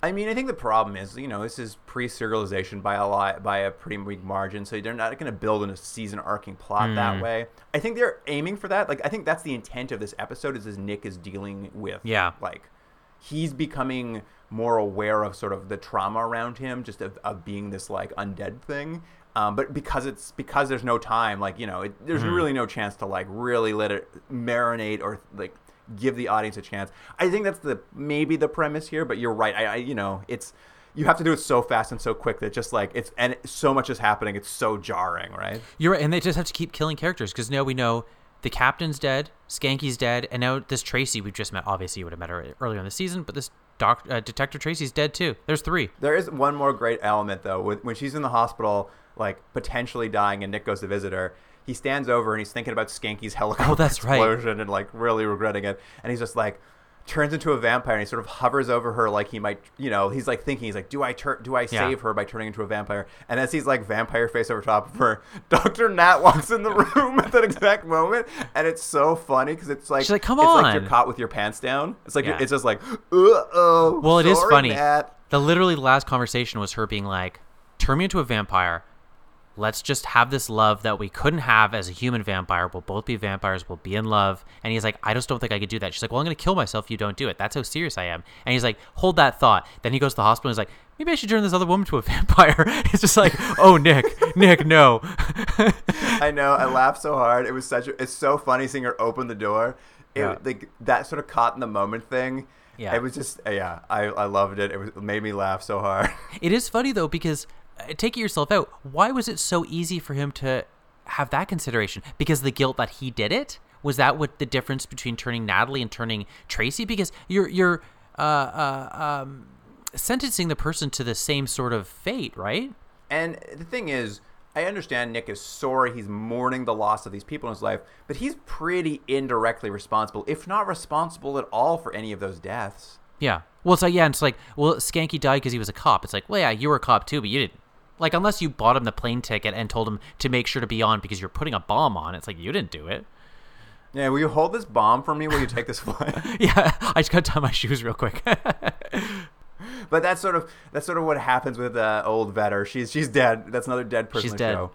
i mean i think the problem is you know this is pre-serialization by a lot by a pretty big margin so they're not going to build in a season arcing plot Hmm. that way i think they're aiming for that like i think that's the intent of this episode is as nick is dealing with Yeah. like he's becoming more aware of sort of the trauma around him just of, of being this like undead thing um, but because it's because there's no time like you know it, there's Mm-hmm. really no chance to like really let it marinate or like give the audience a chance. I think that's the maybe the premise here but you're right. I, I you know it's you have to do it so fast and so quick that just like it's and so much is happening it's so jarring right? You're right and they just have to keep killing characters because now we know the captain's dead Schanke's dead and now this tracy we've just met obviously you would have met her earlier in the season but this doc uh, detective tracy's dead too. There's three. There is one more great element though. With, when she's in the hospital, like potentially dying, and Nick goes to visit her, he stands over and he's thinking about Schanke's helicopter Oh, that's right. explosion and like really regretting it. And he's just like turns into a vampire and he sort of hovers over her like he might, you know, he's like thinking, he's like, do I turn, do I Yeah. save her by turning into a vampire? And as he's like vampire face over top of her, Doctor Nat walks in the room at that exact moment, and it's so funny because it's like She's like, "Come it's like you're caught with your pants down. It's like Yeah. it's just like, uh oh. Well, it is sorry, funny. Nat." The literally last conversation was her being like, "Turn me into a vampire. Let's just have this love that we couldn't have as a human vampire. We'll both be vampires. We'll be in love." And he's like, "I just don't think I could do that." She's like, "Well, I'm gonna kill myself if you don't do it. That's how serious I am." And he's like, "Hold that thought." Then he goes to the hospital. and He's like, "Maybe I should turn this other woman to a vampire." it's just like, "Oh, Nick, Nick, no." I know. I laughed so hard. It was such. A, it's so funny seeing her open the door. It, Yeah. like that sort of caught in the moment thing. Yeah. It was just. Yeah. I, I loved it. It was it made me laugh so hard. It is funny though because uh, take it yourself out. Why was it so easy for him to have that consideration? Because the guilt that he did it was that what the difference between turning Natalie and turning Tracy? Because you're you're uh, uh, um, sentencing the person to the same sort of fate, right? And the thing is, I understand Nick is sorry. He's mourning the loss of these people in his life, but he's pretty indirectly responsible, if not responsible at all, for any of those deaths. Yeah. Well, it's like yeah, and it's like well, Schanke died because he was a cop. It's like well, yeah, you were a cop too, but you didn't. Like unless you bought him the plane ticket and told him to make sure to be on because you're putting a bomb on, it's like you didn't do it. Yeah. Will you hold this bomb for me while you take this flight? Yeah, I just got to tie my shoes real quick. But that's sort of that's sort of what happens with uh, old Vetter. She's she's dead. That's another dead person. She's dead. Show.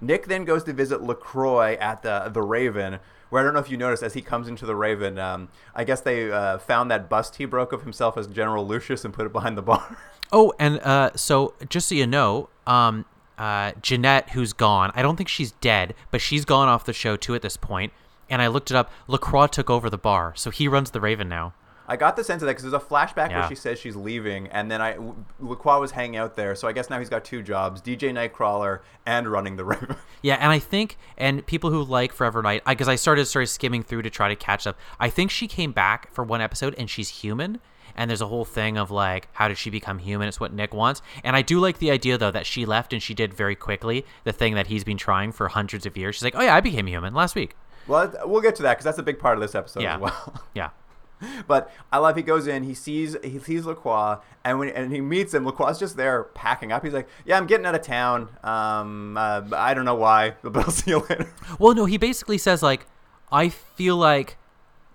Nick then goes to visit Lacroix at the the Raven, where I don't know if you noticed as he comes into the Raven. Um, I guess they uh, found that bust he broke of himself as General Lucius and put it behind the bar. Oh, and uh, so just so you know, um, uh, Janette, who's gone, I don't think she's dead, but she's gone off the show too at this point. And I looked it up. Lacroix took over the bar, so he runs the Raven now. I got the sense of that because there's a flashback Yeah. where she says she's leaving, and then I Lacroix was hanging out there, so I guess now he's got two jobs: DJ Nightcrawler and running the Raven. Yeah, and I think, and people who like Forever Knight, because I, started started skimming through to try to catch up. I think she came back for one episode and she's human. And there's a whole thing of like, how did she become human? It's what Nick wants. And I do like the idea though that she left and she did very quickly the thing that he's been trying for hundreds of years. She's like, oh yeah, I became human last week. well, we'll get to that because that's a big part of this episode Yeah, as well. yeah. But I love he goes in, he sees he sees Lacroix, and when and he meets him, Lacroix is just there packing up. He's like, "Yeah, I'm getting out of town. Um, uh, I don't know why, but I'll see you later." Well, no, he basically says like, I feel like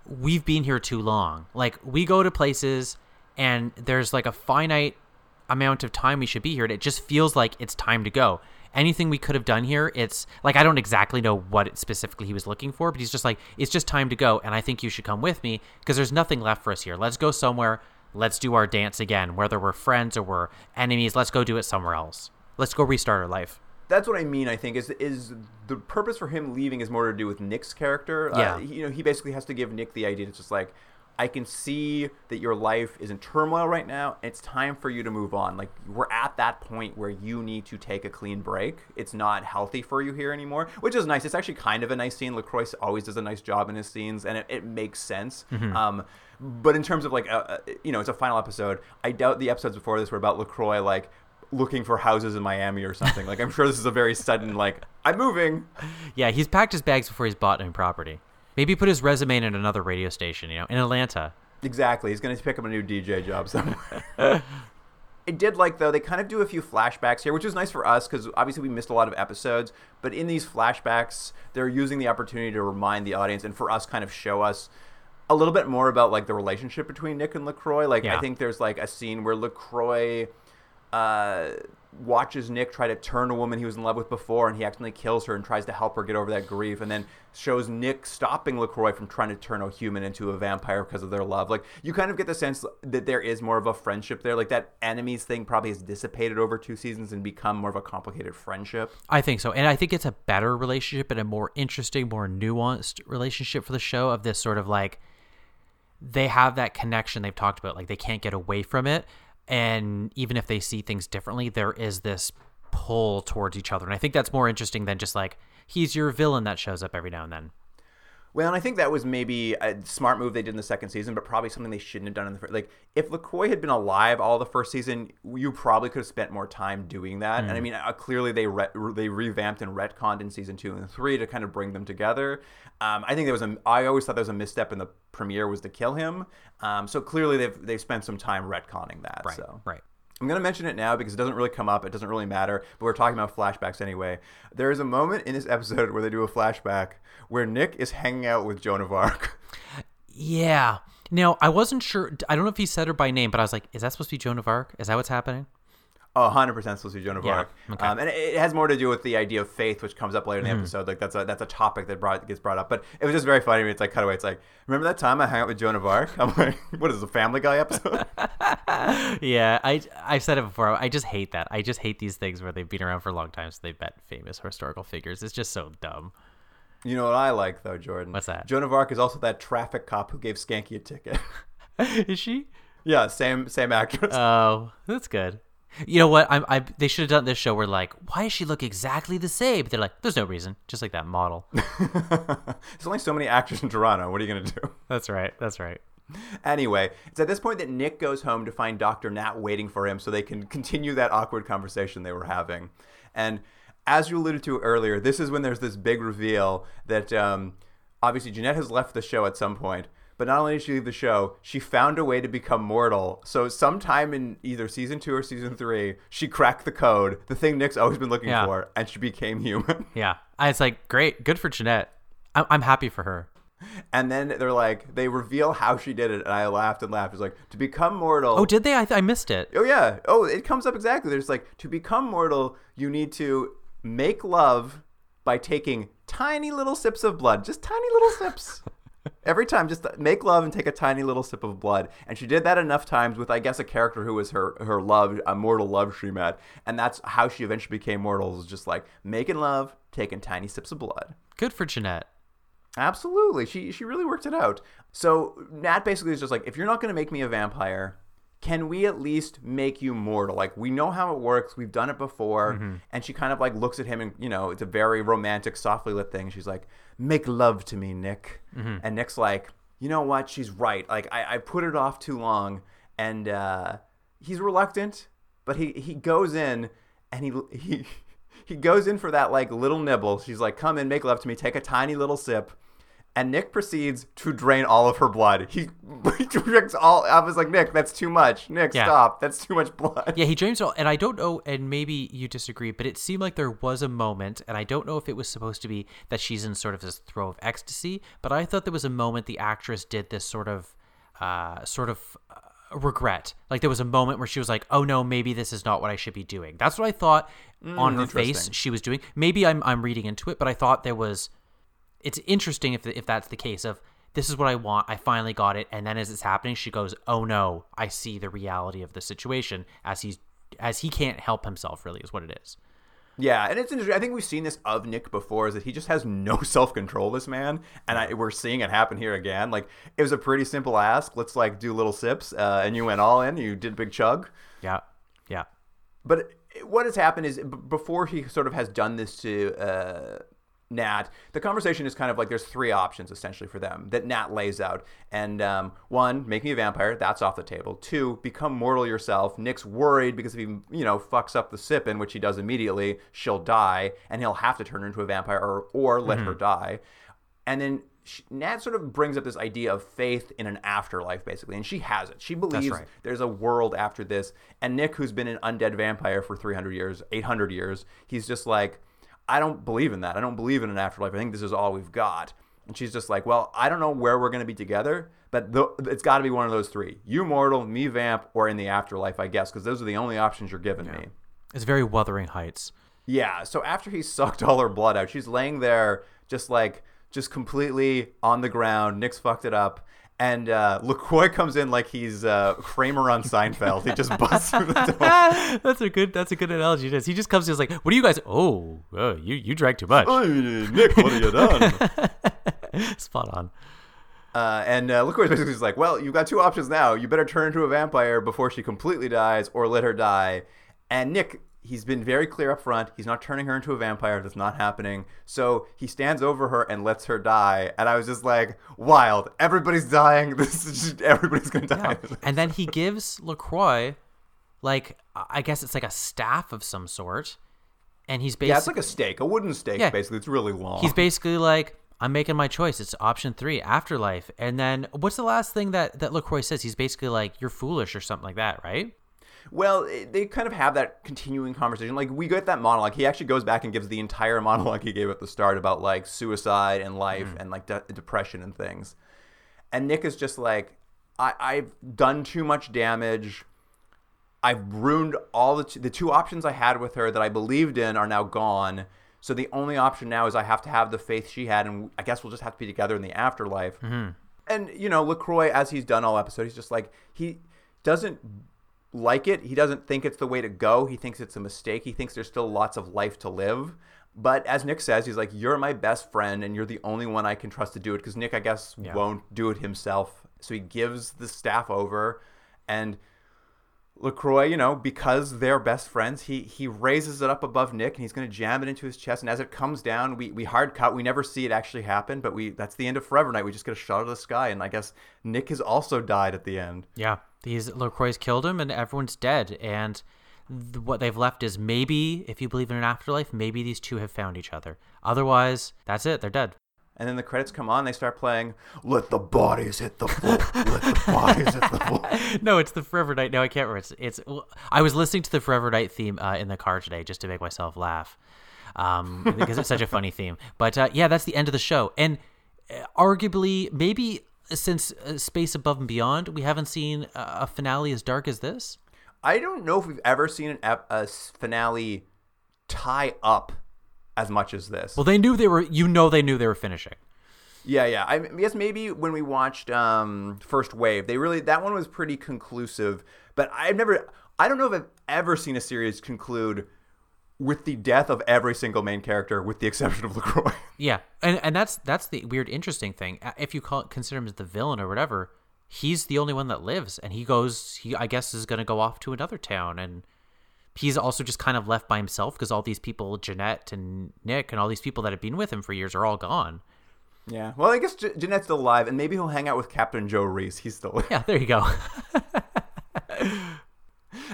we've been here too long. Like we go to places and there's like a finite amount of time we should be here and it just feels like it's time to go. Anything we could have done here, it's like I don't exactly know what specifically he was looking for, but he's just like it's just time to go and I think you should come with me because there's nothing left for us here. Let's go somewhere. Let's do our dance again, whether we're friends or we're enemies. Let's go do it somewhere else. Let's go restart our life. That's what I mean. I think is is the purpose for him leaving is more to do with Nick's character. Yeah. uh, he- you know, he basically has to give Nick the idea. It's just like. I can see that your life is in turmoil right now. It's time for you to move on. Like we're at that point where you need to take a clean break. It's not healthy for you here anymore, which is nice. It's actually kind of a nice scene. Lacroix always does a nice job in his scenes, and it, it makes sense. Um, but in terms of like, uh, uh, you know, it's a final episode. I doubt the episodes before this were about Lacroix like looking for houses in Miami or something. Like I'm sure this is a very sudden like I'm moving. Yeah, he's packed his bags before he's bought new property. Maybe put his resume in another radio station, you know, in Atlanta. Exactly. He's going to pick up a new DJ job somewhere. I did like though they kind of do a few flashbacks here, which is nice for us because obviously we missed a lot of episodes. But in these flashbacks, they're using the opportunity to remind the audience and for us kind of show us a little bit more about like the relationship between Nick and Lacroix. Like Yeah. I think there's like a scene where Lacroix uh, watches Nick try to turn a woman he was in love with before, and he accidentally kills her and tries to help her get over that grief, and then shows Nick stopping Lacroix from trying to turn a human into a vampire because of their love. Like you kind of get the sense that there is more of a friendship there. Like that enemies thing probably has dissipated over two seasons and become more of a complicated friendship. I think so. And I think it's a better relationship and a more interesting, more nuanced relationship for the show of this sort of like they have that connection they've talked about. Like they can't get away from it. And even if they see things differently, there is this pull towards each other. And I think that's more interesting than just like he's your villain that shows up every now and then. Well, and I think that was maybe a smart move they did in the second season, but probably something they shouldn't have done in the first. Like, if LaCroix had been alive all the first season, you probably could have spent more time doing that. And I mean, uh, clearly they re- they revamped and retconned in season two and three to kind of bring them together. Um, I think there was a. I always thought there was a misstep in the premiere was to kill him. Um, so clearly they've they've spent some time retconning that. Right. So Right. I'm going to mention it now because it doesn't really come up. It doesn't really matter, but we're talking about flashbacks anyway. There is a moment in this episode where they do a flashback where Nick is hanging out with Joan of Arc. Yeah. Now, I wasn't sure. I don't know if he said her by name, but I was like, is that supposed to be Joan of Arc? Is that what's happening? Oh, 100% supposed to be Joan of Yeah, Arc. okay. Um, and it, has more to do with the idea of faith, which comes up later in the episode. Like that's a that's a topic that brought gets brought up. But it was just very funny. It's like cutaway. It's like remember that time I hung out with Joan of Arc? I'm like, what is this, a Family Guy episode? Yeah, I I've said it before. I just hate that. I just hate these things where they've been around for a long time, so they bet famous historical figures. It's just so dumb. You know what I like though, Jordan? What's that? Joan of Arc is also that traffic cop who gave Schanke a ticket. Is she? yeah, same same actress. Oh, that's good. You know what? I'm. I. They should have done this show where like, why does she look exactly the same? But they're like, there's no reason. Just like that model. There's only so many actors in Toronto. What are you gonna do? that's right. That's right. Anyway, it's at this point that Nick goes home to find Dr. Nat waiting for him so they can continue that awkward conversation they were having. And as you alluded to earlier, this is when there's this big reveal that um, obviously Janette has left the show at some point. But not only did she leave the show, she found a way to become mortal. So sometime in either season two or season three, she cracked the code, the thing Nick's always been looking Yeah. for, and she became human. Yeah. I, it's like great. Good for Janette. I'm, I'm happy for her. and then they're like, they reveal how she did it, and I laughed and laughed. It's like, to become mortal. Oh, did they? I, I missed it. Oh yeah. Oh, it comes up exactly. There's like to become mortal, you need to make love by taking tiny little sips of blood, just tiny little sips. Every time, just make love and take a tiny little sip of blood. And she did that enough times with, I guess, a character who was her her love, a mortal love she met, and that's how she eventually became mortal. Was just like making love, taking tiny sips of blood. Good for Janette. Absolutely. She she really worked it out. So Nat basically is just like, if you're not going to make me a vampire, can we at least make you mortal? Like we know how it works. We've done it before. Mm-hmm. And she kind of like looks at him and you know, it's a very romantic, softly lit thing. She's like, make love to me, Nick. Mm-hmm. And Nick's like, you know what? She's right. Like I, I put it off too long. And uh, he's reluctant, but he, he goes in and he he he goes in for that like little nibble. She's like, "Come in, make love to me." Take a tiny little sip, and Nick proceeds to drain all of her blood. He, he drinks all. I was like, "Nick, that's too much. Nick, Yeah. stop. That's too much blood." Yeah, he dreams all, and I don't know, and maybe you disagree, but it seemed like there was a moment, and I don't know if it was supposed to be that she's in sort of this throw of ecstasy, but I thought there was a moment the actress did this sort of, uh, sort of uh, regret. Like there was a moment where she was like, "Oh no, maybe this is not what I should be doing." That's what I thought on her face she was doing. Maybe I'm I'm reading into it, but I thought there was. It's interesting if if that's the case of this is what I want. I finally got it, and then as it's happening, she goes, "Oh no, I see the reality of the situation." As he's as he can't help himself, really, is what it is. Yeah, and it's interesting. I think we've seen this of Nick before, is that he just has no self control. This man, and I, we're seeing it happen here again. Like it was a pretty simple ask. Let's like do little sips, uh, and you went all in. You did a big chug. Yeah, yeah, But what has happened is b- before he sort of has done this to uh, Nat, the conversation is kind of like there's three options essentially for them that Nat lays out. And um, one, make me a vampire. That's off the table. Two, become mortal yourself. Nick's worried because if he, you know, fucks up the sip in, which he does immediately, she'll die and he'll have to turn her into a vampire or, or let her die. And then she, Nat sort of brings up this idea of faith in an afterlife, basically, and she has it. She believes right. there's a world after this. And Nick, who's been an undead vampire for 300 years, 800 years, he's just like, I don't believe in that. I don't believe in an afterlife. I think this is all we've got. And she's just like, well, I don't know where we're going to be together, but th- it's got to be one of those three: you mortal, me vamp, or in the afterlife, I guess, because those are the only options you're giving me. it's very Wuthering Heights. Yeah. So after he sucked all her blood out, she's laying there just like just completely on the ground. Nick's fucked it up. And uh, LaCroix comes in like he's uh, Kramer on Seinfeld. He just busts through the door. that's a good. That's a good analogy. It is. He just comes. He's like, "What do you guys? Oh, uh, you you drank too much." Hey, Nick, what have you done? Spot on. Uh, and uh, LaCroix basically is like, well, you've got two options now. You better turn into a vampire before she completely dies or let her die. And Nick, he's been very clear up front. He's not turning her into a vampire. That's not happening. So he stands over her and lets her die. And I was just like, wild. Everybody's dying. This is just, everybody's going to die. and then he gives Lacroix, like I guess it's like a staff of some sort, and he's basically yeah, it's like a stake, a wooden stake, Yeah. basically. It's really long. he's basically like I'm making my choice. It's option three, afterlife. And then what's the last thing that that Lacroix says? He's basically like you're foolish or something like that, right? Well, they kind of have that continuing conversation. Like we get that monologue. He actually goes back and gives the entire monologue he gave at the start about like suicide and life Mm. and like de- depression and things. And Nick is just like, I- I've done too much damage. I've ruined all the t- the two options I had with her that I believed in are now gone. So the only option now is I have to have the faith she had, and I guess we'll just have to be together in the afterlife. And you know, Lacroix, as he's done all episode, he's just like he doesn't like it. He doesn't think it's the way to go. He thinks it's a mistake. He thinks there's still lots of life to live. But as Nick says, he's like, "You're my best friend, and you're the only one I can trust to do it." Because Nick, I guess, won't do it himself. So he gives the staff over, and Lacroix, you know, because they're best friends, he he raises it up above Nick and he's going to jam it into his chest. And as it comes down, we we hard cut. We never see it actually happen, but we that's the end of Forever Knight. We just get a shot of the sky, and I guess Nick has also died at the end. Yeah, these Lacroix's killed him, and everyone's dead. And th- what they've left is maybe, if you believe in an afterlife, maybe these two have found each other. Otherwise, that's it. They're dead. And then the credits come on. They start playing. Let the bodies hit the floor. Let the bodies hit the floor. no, it's the Forever Knight. No, I can't remember. It's, it's I was listening to the Forever Knight theme uh, in the car today just to make myself laugh, um, because it's such a funny theme. But uh, yeah, that's the end of the show, and uh, arguably, maybe since uh, Space Above and Beyond, we haven't seen a finale as dark as this. I don't know if we've ever seen an ep- a finale tie up as much as this. Well, they knew they were. You know, they knew they were finishing. Yeah, yeah. I guess maybe when we watched um, First Wave, they really that one was pretty conclusive. But I've never, I don't know if I've ever seen a series conclude with the death of every single main character, with the exception of Lacroix. Yeah, and and that's that's the weird, interesting thing. If you call consider him as the villain or whatever, he's the only one that lives, and he goes. He I guess is going to go off to another town, and he's also just kind of left by himself because all these people, Janette and Nick, and all these people that have been with him for years are all gone. yeah. Well, I guess J- Janette's still alive, and maybe he'll hang out with Captain Joe Reese. He's still. Yeah, there you go.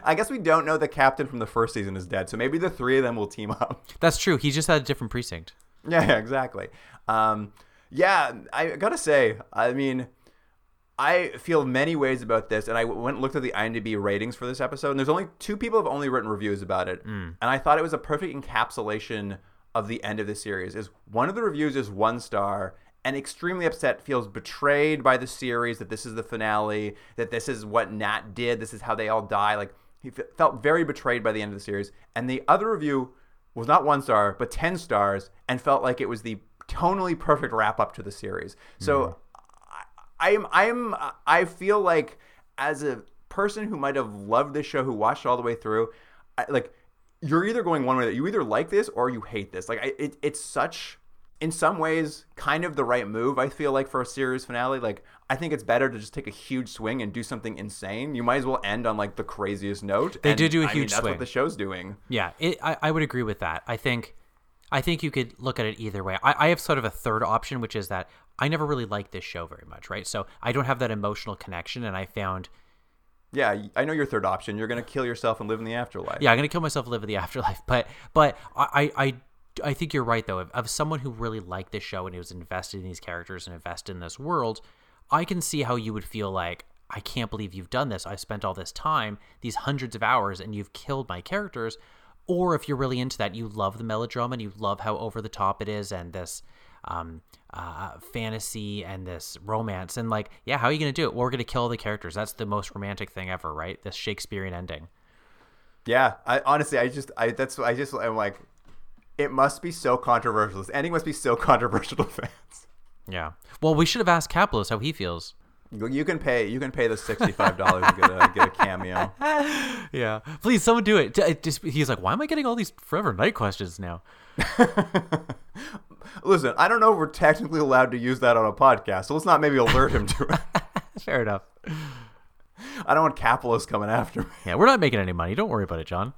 I guess we don't know the captain from the first season is dead, so maybe the three of them will team up. that's true. He just had a different precinct. Yeah, yeah, exactly. Um, yeah, I gotta say, I mean, I feel many ways about this, and I went and looked at the IMDb ratings for this episode, and there's only two people have only written reviews about it, mm. and I thought it was a perfect encapsulation of the end of the series. Is one of the reviews is one star, and extremely upset, feels betrayed by the series that this is the finale, that this is what Nat did, this is how they all die. Like he f- felt very betrayed by the end of the series, and the other review was not one star but 10 stars and felt like it was the tonally perfect wrap up to the series. So I, i'm i'm i feel like as a person who might have loved this show who watched all the way through I, like you're either going one way that you either like this or you hate this. Like I, it, it's such in some ways kind of the right move i feel like for a series finale. Like i think it's better to just take a huge swing and do something insane. You might as well end on like the craziest note. They And, did do a I mean, huge that's swing. what the show's doing. Yeah, it, I, I would agree with that. I think, I think you could look at it either way. I, I have sort of a third option, which is that I never really liked this show very much, right? So I don't have that emotional connection, and I found, Yeah, I know your third option. You're gonna kill yourself and live in the afterlife. yeah, I'm gonna kill myself, and live in the afterlife. But, but I, I, I, I think you're right though. Of, of someone who really liked this show and who was invested in these characters and invested in this world, I can see how you would feel like. I can't believe you've done this. I've spent all this time, these hundreds of hours, and you've killed my characters. Or if you're really into that, you love the melodrama and you love how over the top it is and this um, uh, fantasy and this romance. And like, yeah, how are you going to do it? Well, we're going to kill all the characters. That's the most romantic thing ever, right? This Shakespearean ending. Yeah. I honestly, I just, I that's, I just, I'm like, it must be so controversial. This ending must be so controversial to fans. Yeah. Well, we should have asked Kapelos how he feels. You can pay, you can pay the sixty-five dollars to get a get a cameo. Yeah. Please, someone do it. It Just, he's like, why am I getting all these Forever Knight questions now? Listen, I don't know if we're technically allowed to use that on a podcast, so let's not maybe alert him to it. Fair enough. I don't want Capitalist coming after me. Yeah, we're not making any money. Don't worry about it, John.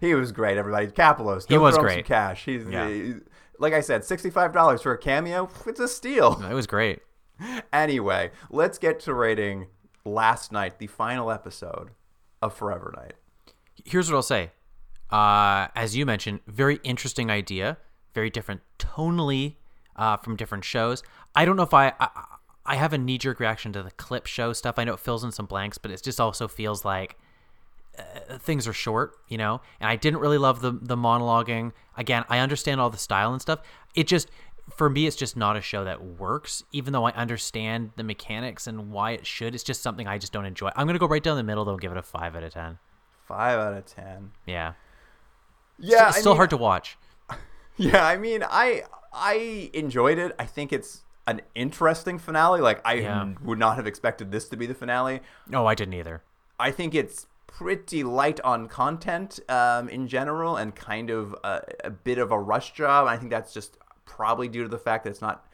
He was great, everybody. Capitalist. He was great. cash. He's Yeah. he- like I said, sixty-five dollars for a cameo. It's a steal. It was great. Anyway, let's get to rating last night, the final episode of Forever Knight. Here's what I'll say. Uh, as you mentioned, very interesting idea, very different tonally uh, from different shows. I don't know if I, I I have a knee jerk reaction to the clip show stuff. I know it fills in some blanks, but it just also feels like uh, things are short, you know. And I didn't really love the the monologuing. Again, I understand all the style and stuff. It just for me, it's just not a show that works. Even though I understand the mechanics and why it should, it's just something I just don't enjoy. I'm gonna go right down the middle though, and give it a five out of ten. Five out of ten. Yeah. Yeah, it's I still mean- hard to watch. Yeah, I mean, I I enjoyed it. I think it's an interesting finale. Like I Yeah. would not have expected this to be the finale. No, I didn't either. I think it's pretty light on content um, in general, and kind of a, a bit of a rush job. I think that's just probably due to the fact that it's not.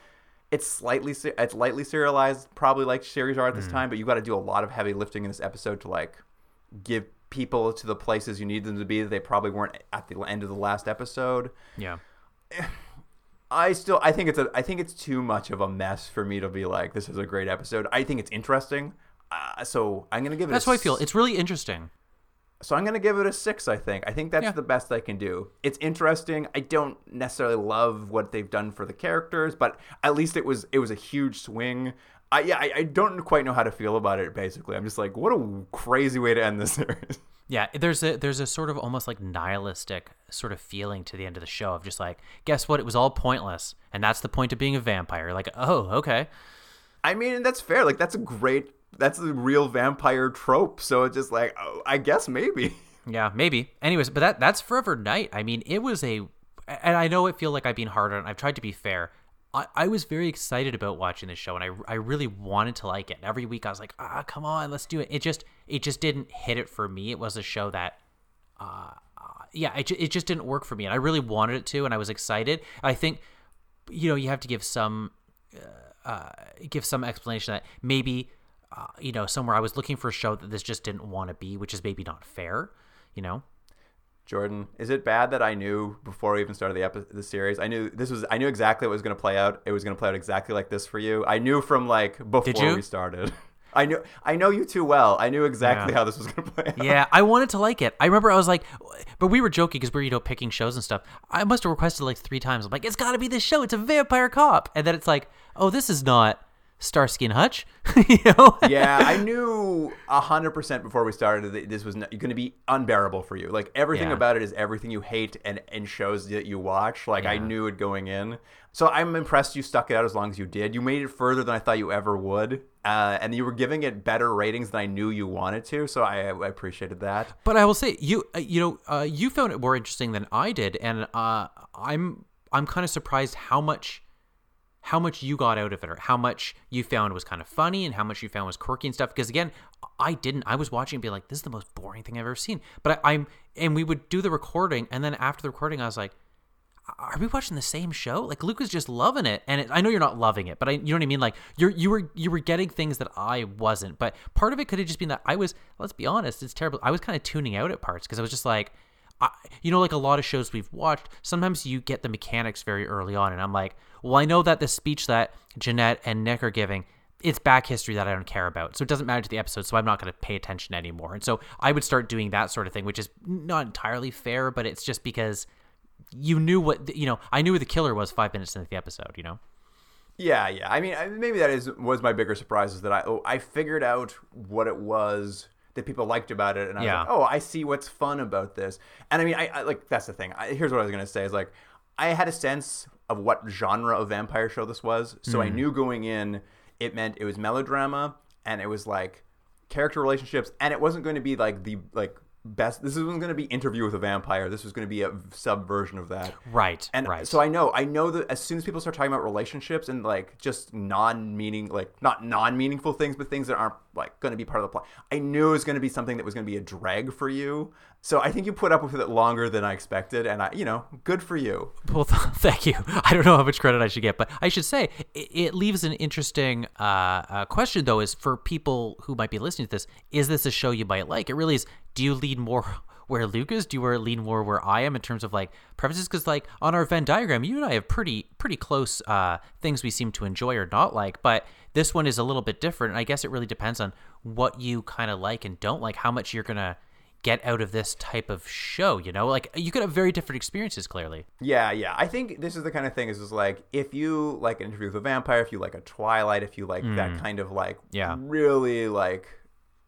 It's slightly it's lightly serialized, probably like series are at this time. But you've got to do a lot of heavy lifting in this episode to like give people to the places you need them to be that they probably weren't at the end of the last episode. Yeah. I still I think it's a I think it's too much of a mess for me to be like this is a great episode. I think it's interesting. Uh, so I'm gonna give it. That's a how I feel. It's really interesting. So I'm gonna give it a six. I think. I think that's Yeah. the best I can do. It's interesting. I don't necessarily love what they've done for the characters, but at least it was it was a huge swing. I yeah I, I don't quite know how to feel about it. Basically, I'm just like, what a crazy way to end this series. Yeah, there's a there's a sort of almost like nihilistic sort of feeling to the end of the show of just like, guess what? It was all pointless, and that's the point of being a vampire. Like, oh, okay. I mean, that's fair. Like that's a great. That's a real vampire trope. So it's just like, oh, I guess maybe. Yeah, maybe. Anyways, but that that's Forever Knight. I mean, it was a, and I know it feel like I've been hard on. I've tried to be fair. I, I was very excited about watching this show, and I I really wanted to like it. And every week I was like, ah, come on, let's do it. It just it just didn't hit it for me. It was a show that, uh, uh, yeah, it, it just didn't work for me, and I really wanted it to, and I was excited. I think, you know, you have to give some, uh, uh, give some explanation that maybe, uh, you know, somewhere I was looking for a show that this just didn't want to be, which is maybe not fair, you know. Jordan, is it bad that I knew before we even started the epi- the series? I knew this was I knew exactly what was going to play out. It was going to play out exactly like this for you. I knew from like before we started. I knew I know you too well. I knew exactly Yeah. how this was going to play out. Yeah, I wanted to like it. I remember I was like, but we were joking because we are you know picking shows and stuff. I must have requested like three times. I'm like, it's got to be this show. It's a vampire cop, and then it's like, oh, this is not Starsky and Hutch, you know? yeah, I knew hundred percent before we started that this was going to be unbearable for you. Like everything Yeah. about it is everything you hate and and shows that you watch. Like I knew it going in. So I'm impressed you stuck it out as long as you did. You made it further than I thought you ever would, uh, and you were giving it better ratings than I knew you wanted to. So I, I appreciated that. But I will say, you uh, you know, uh, you found it more interesting than I did, and uh, I'm I'm kind of surprised how much how much you got out of it, or how much you found was kind of funny, and how much you found was quirky and stuff. Because again, I didn't. I was watching and be like, this is the most boring thing I've ever seen. But I, I'm and we would do the recording, and then after the recording, I was like. Are we watching the same show? Like Luke is just loving it, and it, I know you're not loving it, but I, you know what I mean. Like you're you were you were getting things that I wasn't. But part of it could have just been that I was. Let's be honest, it's terrible. I was kind of tuning out at parts because I was just like, I, you know, like a lot of shows we've watched. Sometimes you get the mechanics very early on, and I'm like, well, I know that the speech that Janette and Nick are giving. It's back history that I don't care about. So it doesn't matter to the episode. So I'm not going to pay attention anymore. And so I would start doing that sort of thing, which is not entirely fair, but it's just because you knew what you know. I knew who the killer was five minutes into the episode. You know. Yeah, yeah. I mean, maybe that is was my bigger surprise is that I oh, I figured out what it was that people liked about it, and I Yeah. was like, oh, I see what's fun about this. And I mean, I, I like that's the thing. I, here's what I was gonna say is like, I had a sense of what genre of vampire show this was, so I mm. knew going in it meant it was melodrama and it was like character relationships, and it wasn't going to be like the like best. This wasn't going to be interview with a vampire. This was going to be a subversion of that. Right. And right. so I know, I know that as soon as people start talking about relationships and like just non-meaning, like not non-meaningful things, but things that aren't like going to be part of the plot, I knew it was going to be something that was going to be a drag for you. So I think you put up with it longer than I expected, and I, you know, good for you. Well, th- thank you. I don't know how much credit I should get, but I should say it, it leaves an interesting uh, uh, question, though, is for people who might be listening to this: Is this a show you might like? It really is. Do you lean more where Luke is? Do you lean more where I am in terms of like preferences? Because like on our Venn diagram, you and I have pretty pretty close uh, things we seem to enjoy or not like, but this one is a little bit different. And I guess it really depends on what you kind of like and don't like, how much you're gonna get out of this type of show. You know, like you could have very different experiences. Clearly. Yeah, yeah. I think this is the kind of thing is just like if you like an interview with a vampire, if you like a Twilight, if you like that kind of like Yeah. really like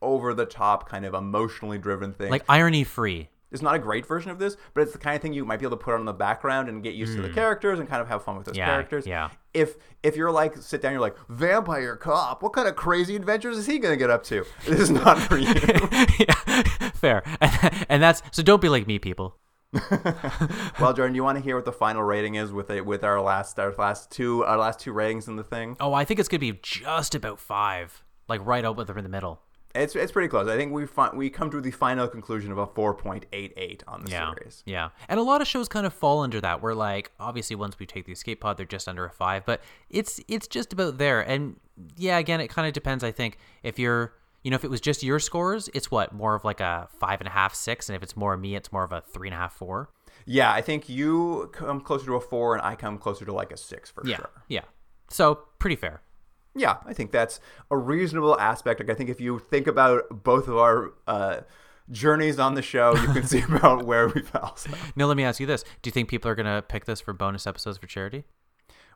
over the top kind of emotionally driven thing. like irony free. it's not a great version of this, but it's the kind of thing you might be able to put on the background and get used to the characters and kind of have fun with those Hmm. Yeah, characters. yeah. If if you're like sit down, you're like vampire cop. What kind of crazy adventures is he gonna get up to? This is not for you. yeah, fair. And, and that's so. Don't be like me, people. well, Jordan, do you want to hear what the final rating is with it with our last our last two our last two ratings in the thing? Oh, I think it's gonna be just about five, like right up with in the middle. It's it's pretty close. I think we fi- we come to the final conclusion of a 4.88 on the Yeah, series. yeah. And a lot of shows kind of fall under that. Where like obviously once we take the escape pod, they're just under a five, but it's it's just about there. And yeah, again, it kind of depends. I think if you're you know if it was just your scores, it's what more of like a five and a half, six, and if it's more me, it's more of a three and a half, four. Yeah, I think you come closer to a four, and I come closer to like a six for Yeah, sure. yeah. So pretty fair. Yeah, I think that's a reasonable aspect. Like, I think if you think about both of our uh, journeys on the show, you can see about where we fell. So, Now let me ask you this: Do you think people are gonna pick this for bonus episodes for charity?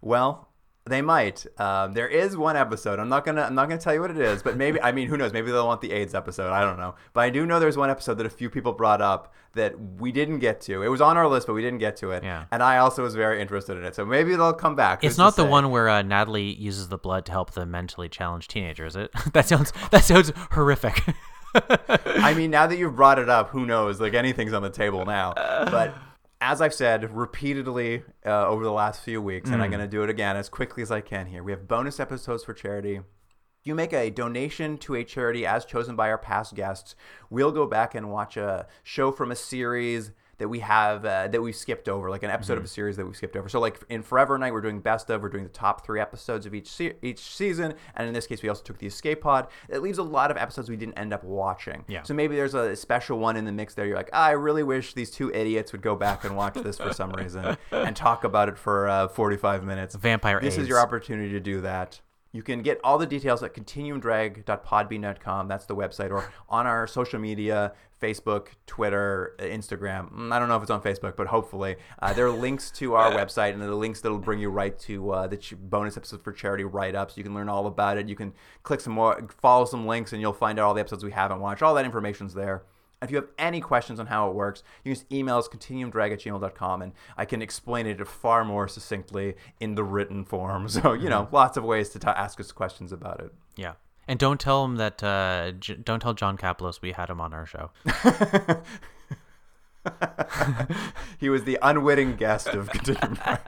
well, they might. Um, there is one episode. I'm not gonna. I'm not gonna tell you what it is, but maybe. I mean, who knows? Maybe they'll want the AIDS episode. I don't know. But I do know there's one episode that a few people brought up that we didn't get to. It was on our list, but we didn't get to it. Yeah. And I also was very interested in it. So maybe they'll come back. It's Who's not the say? one where uh, Natalie uses the blood to help the mentally challenged teenager, is it? that sounds that sounds horrific. I mean, now that you've brought it up, who knows? Like anything's on the table now. But as I've said repeatedly uh, over the last few weeks, and I'm going to do it again as quickly as I can here, we have bonus episodes for charity. You make a donation to a charity as chosen by our past guests. We'll go back and watch a show from a series that we have uh, that we've skipped over, like an episode Mm-hmm. of a series that we've skipped over. So like in Forever Knight, we're doing best of. We're doing the top three episodes of each se- each season, and in this case, we also took the Escape Pod. It leaves a lot of episodes we didn't end up watching. Yeah. So maybe there's a special one in the mix there. You're like, I really wish these two idiots would go back and watch this for some reason and talk about it for uh, 45 minutes. Vampire This is your opportunity to do that. You can get all the details at continuumdrag.podbean.com. That's the website, or on our social media Facebook, Twitter, Instagram. Mm, I don't know if it's on Facebook, but hopefully. Uh, there are links to our website, and the links that'll bring you right to uh, the ch- bonus episodes for charity write ups. You can learn all about it. You can click some more, follow some links, and you'll find out all the episodes we haven't watched. All that information's there. If you have any questions on how it works, you can just email us continuumdrag at gmail.com and I can explain it far more succinctly in the written form. So, you know, lots of ways to t- ask us questions about it. Yeah. And don't tell him that. Uh, J- don't tell John Kapelos we had him on our show. He was the unwitting guest of Continuum Drag.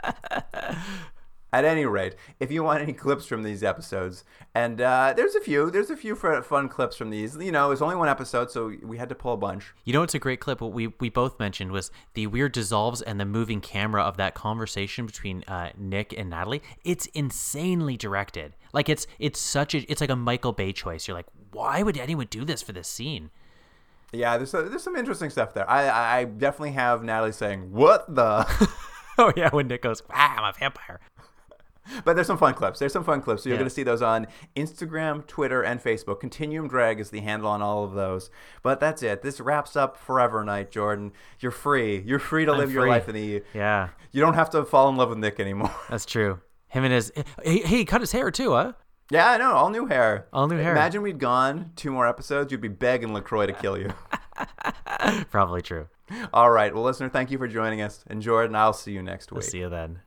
At any rate, if you want any clips from these episodes, and uh, there's a few, there's a few fun clips from these. You know, it's only one episode, so we had to pull a bunch. You know, it's a great clip. What we we both mentioned was the weird dissolves and the moving camera of that conversation between uh, Nick and Natalie. It's insanely directed. Like it's it's such a it's like a Michael Bay choice. You're like, why would anyone do this for this scene? Yeah, there's a, there's some interesting stuff there. I I I definitely have Natalie saying "What the," oh yeah, when Nick goes, ah, I'm a vampire. But there's some fun clips. There's some fun clips. So you're Yeah. gonna see those on Instagram, Twitter, and Facebook. Continuum Drag is the handle on all of those. But that's it. This wraps up Forever Knight, Jordan. You're free. You're free to live your life in the. Yeah, You don't have to fall in love with Nick anymore. that's true. Him and his hey, hey, he cut his hair too, huh? Yeah, I know. All new hair. All new hair. Imagine we'd gone two more episodes, you'd be begging LaCroix to kill you. Probably true. All right. Well, listener, thank you for joining us. And Jordan, I'll see you next We'll week. see you then.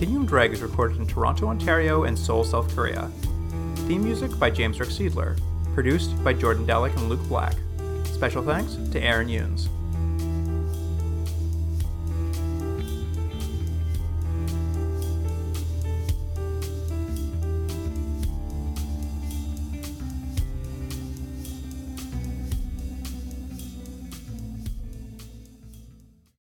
Continuum Drag is recorded in Toronto, Ontario, and Seoul, South Korea. Theme music by James Rick Siedler. Produced by Jordan Delick and Luke Black. Special thanks to Aaron Yunes.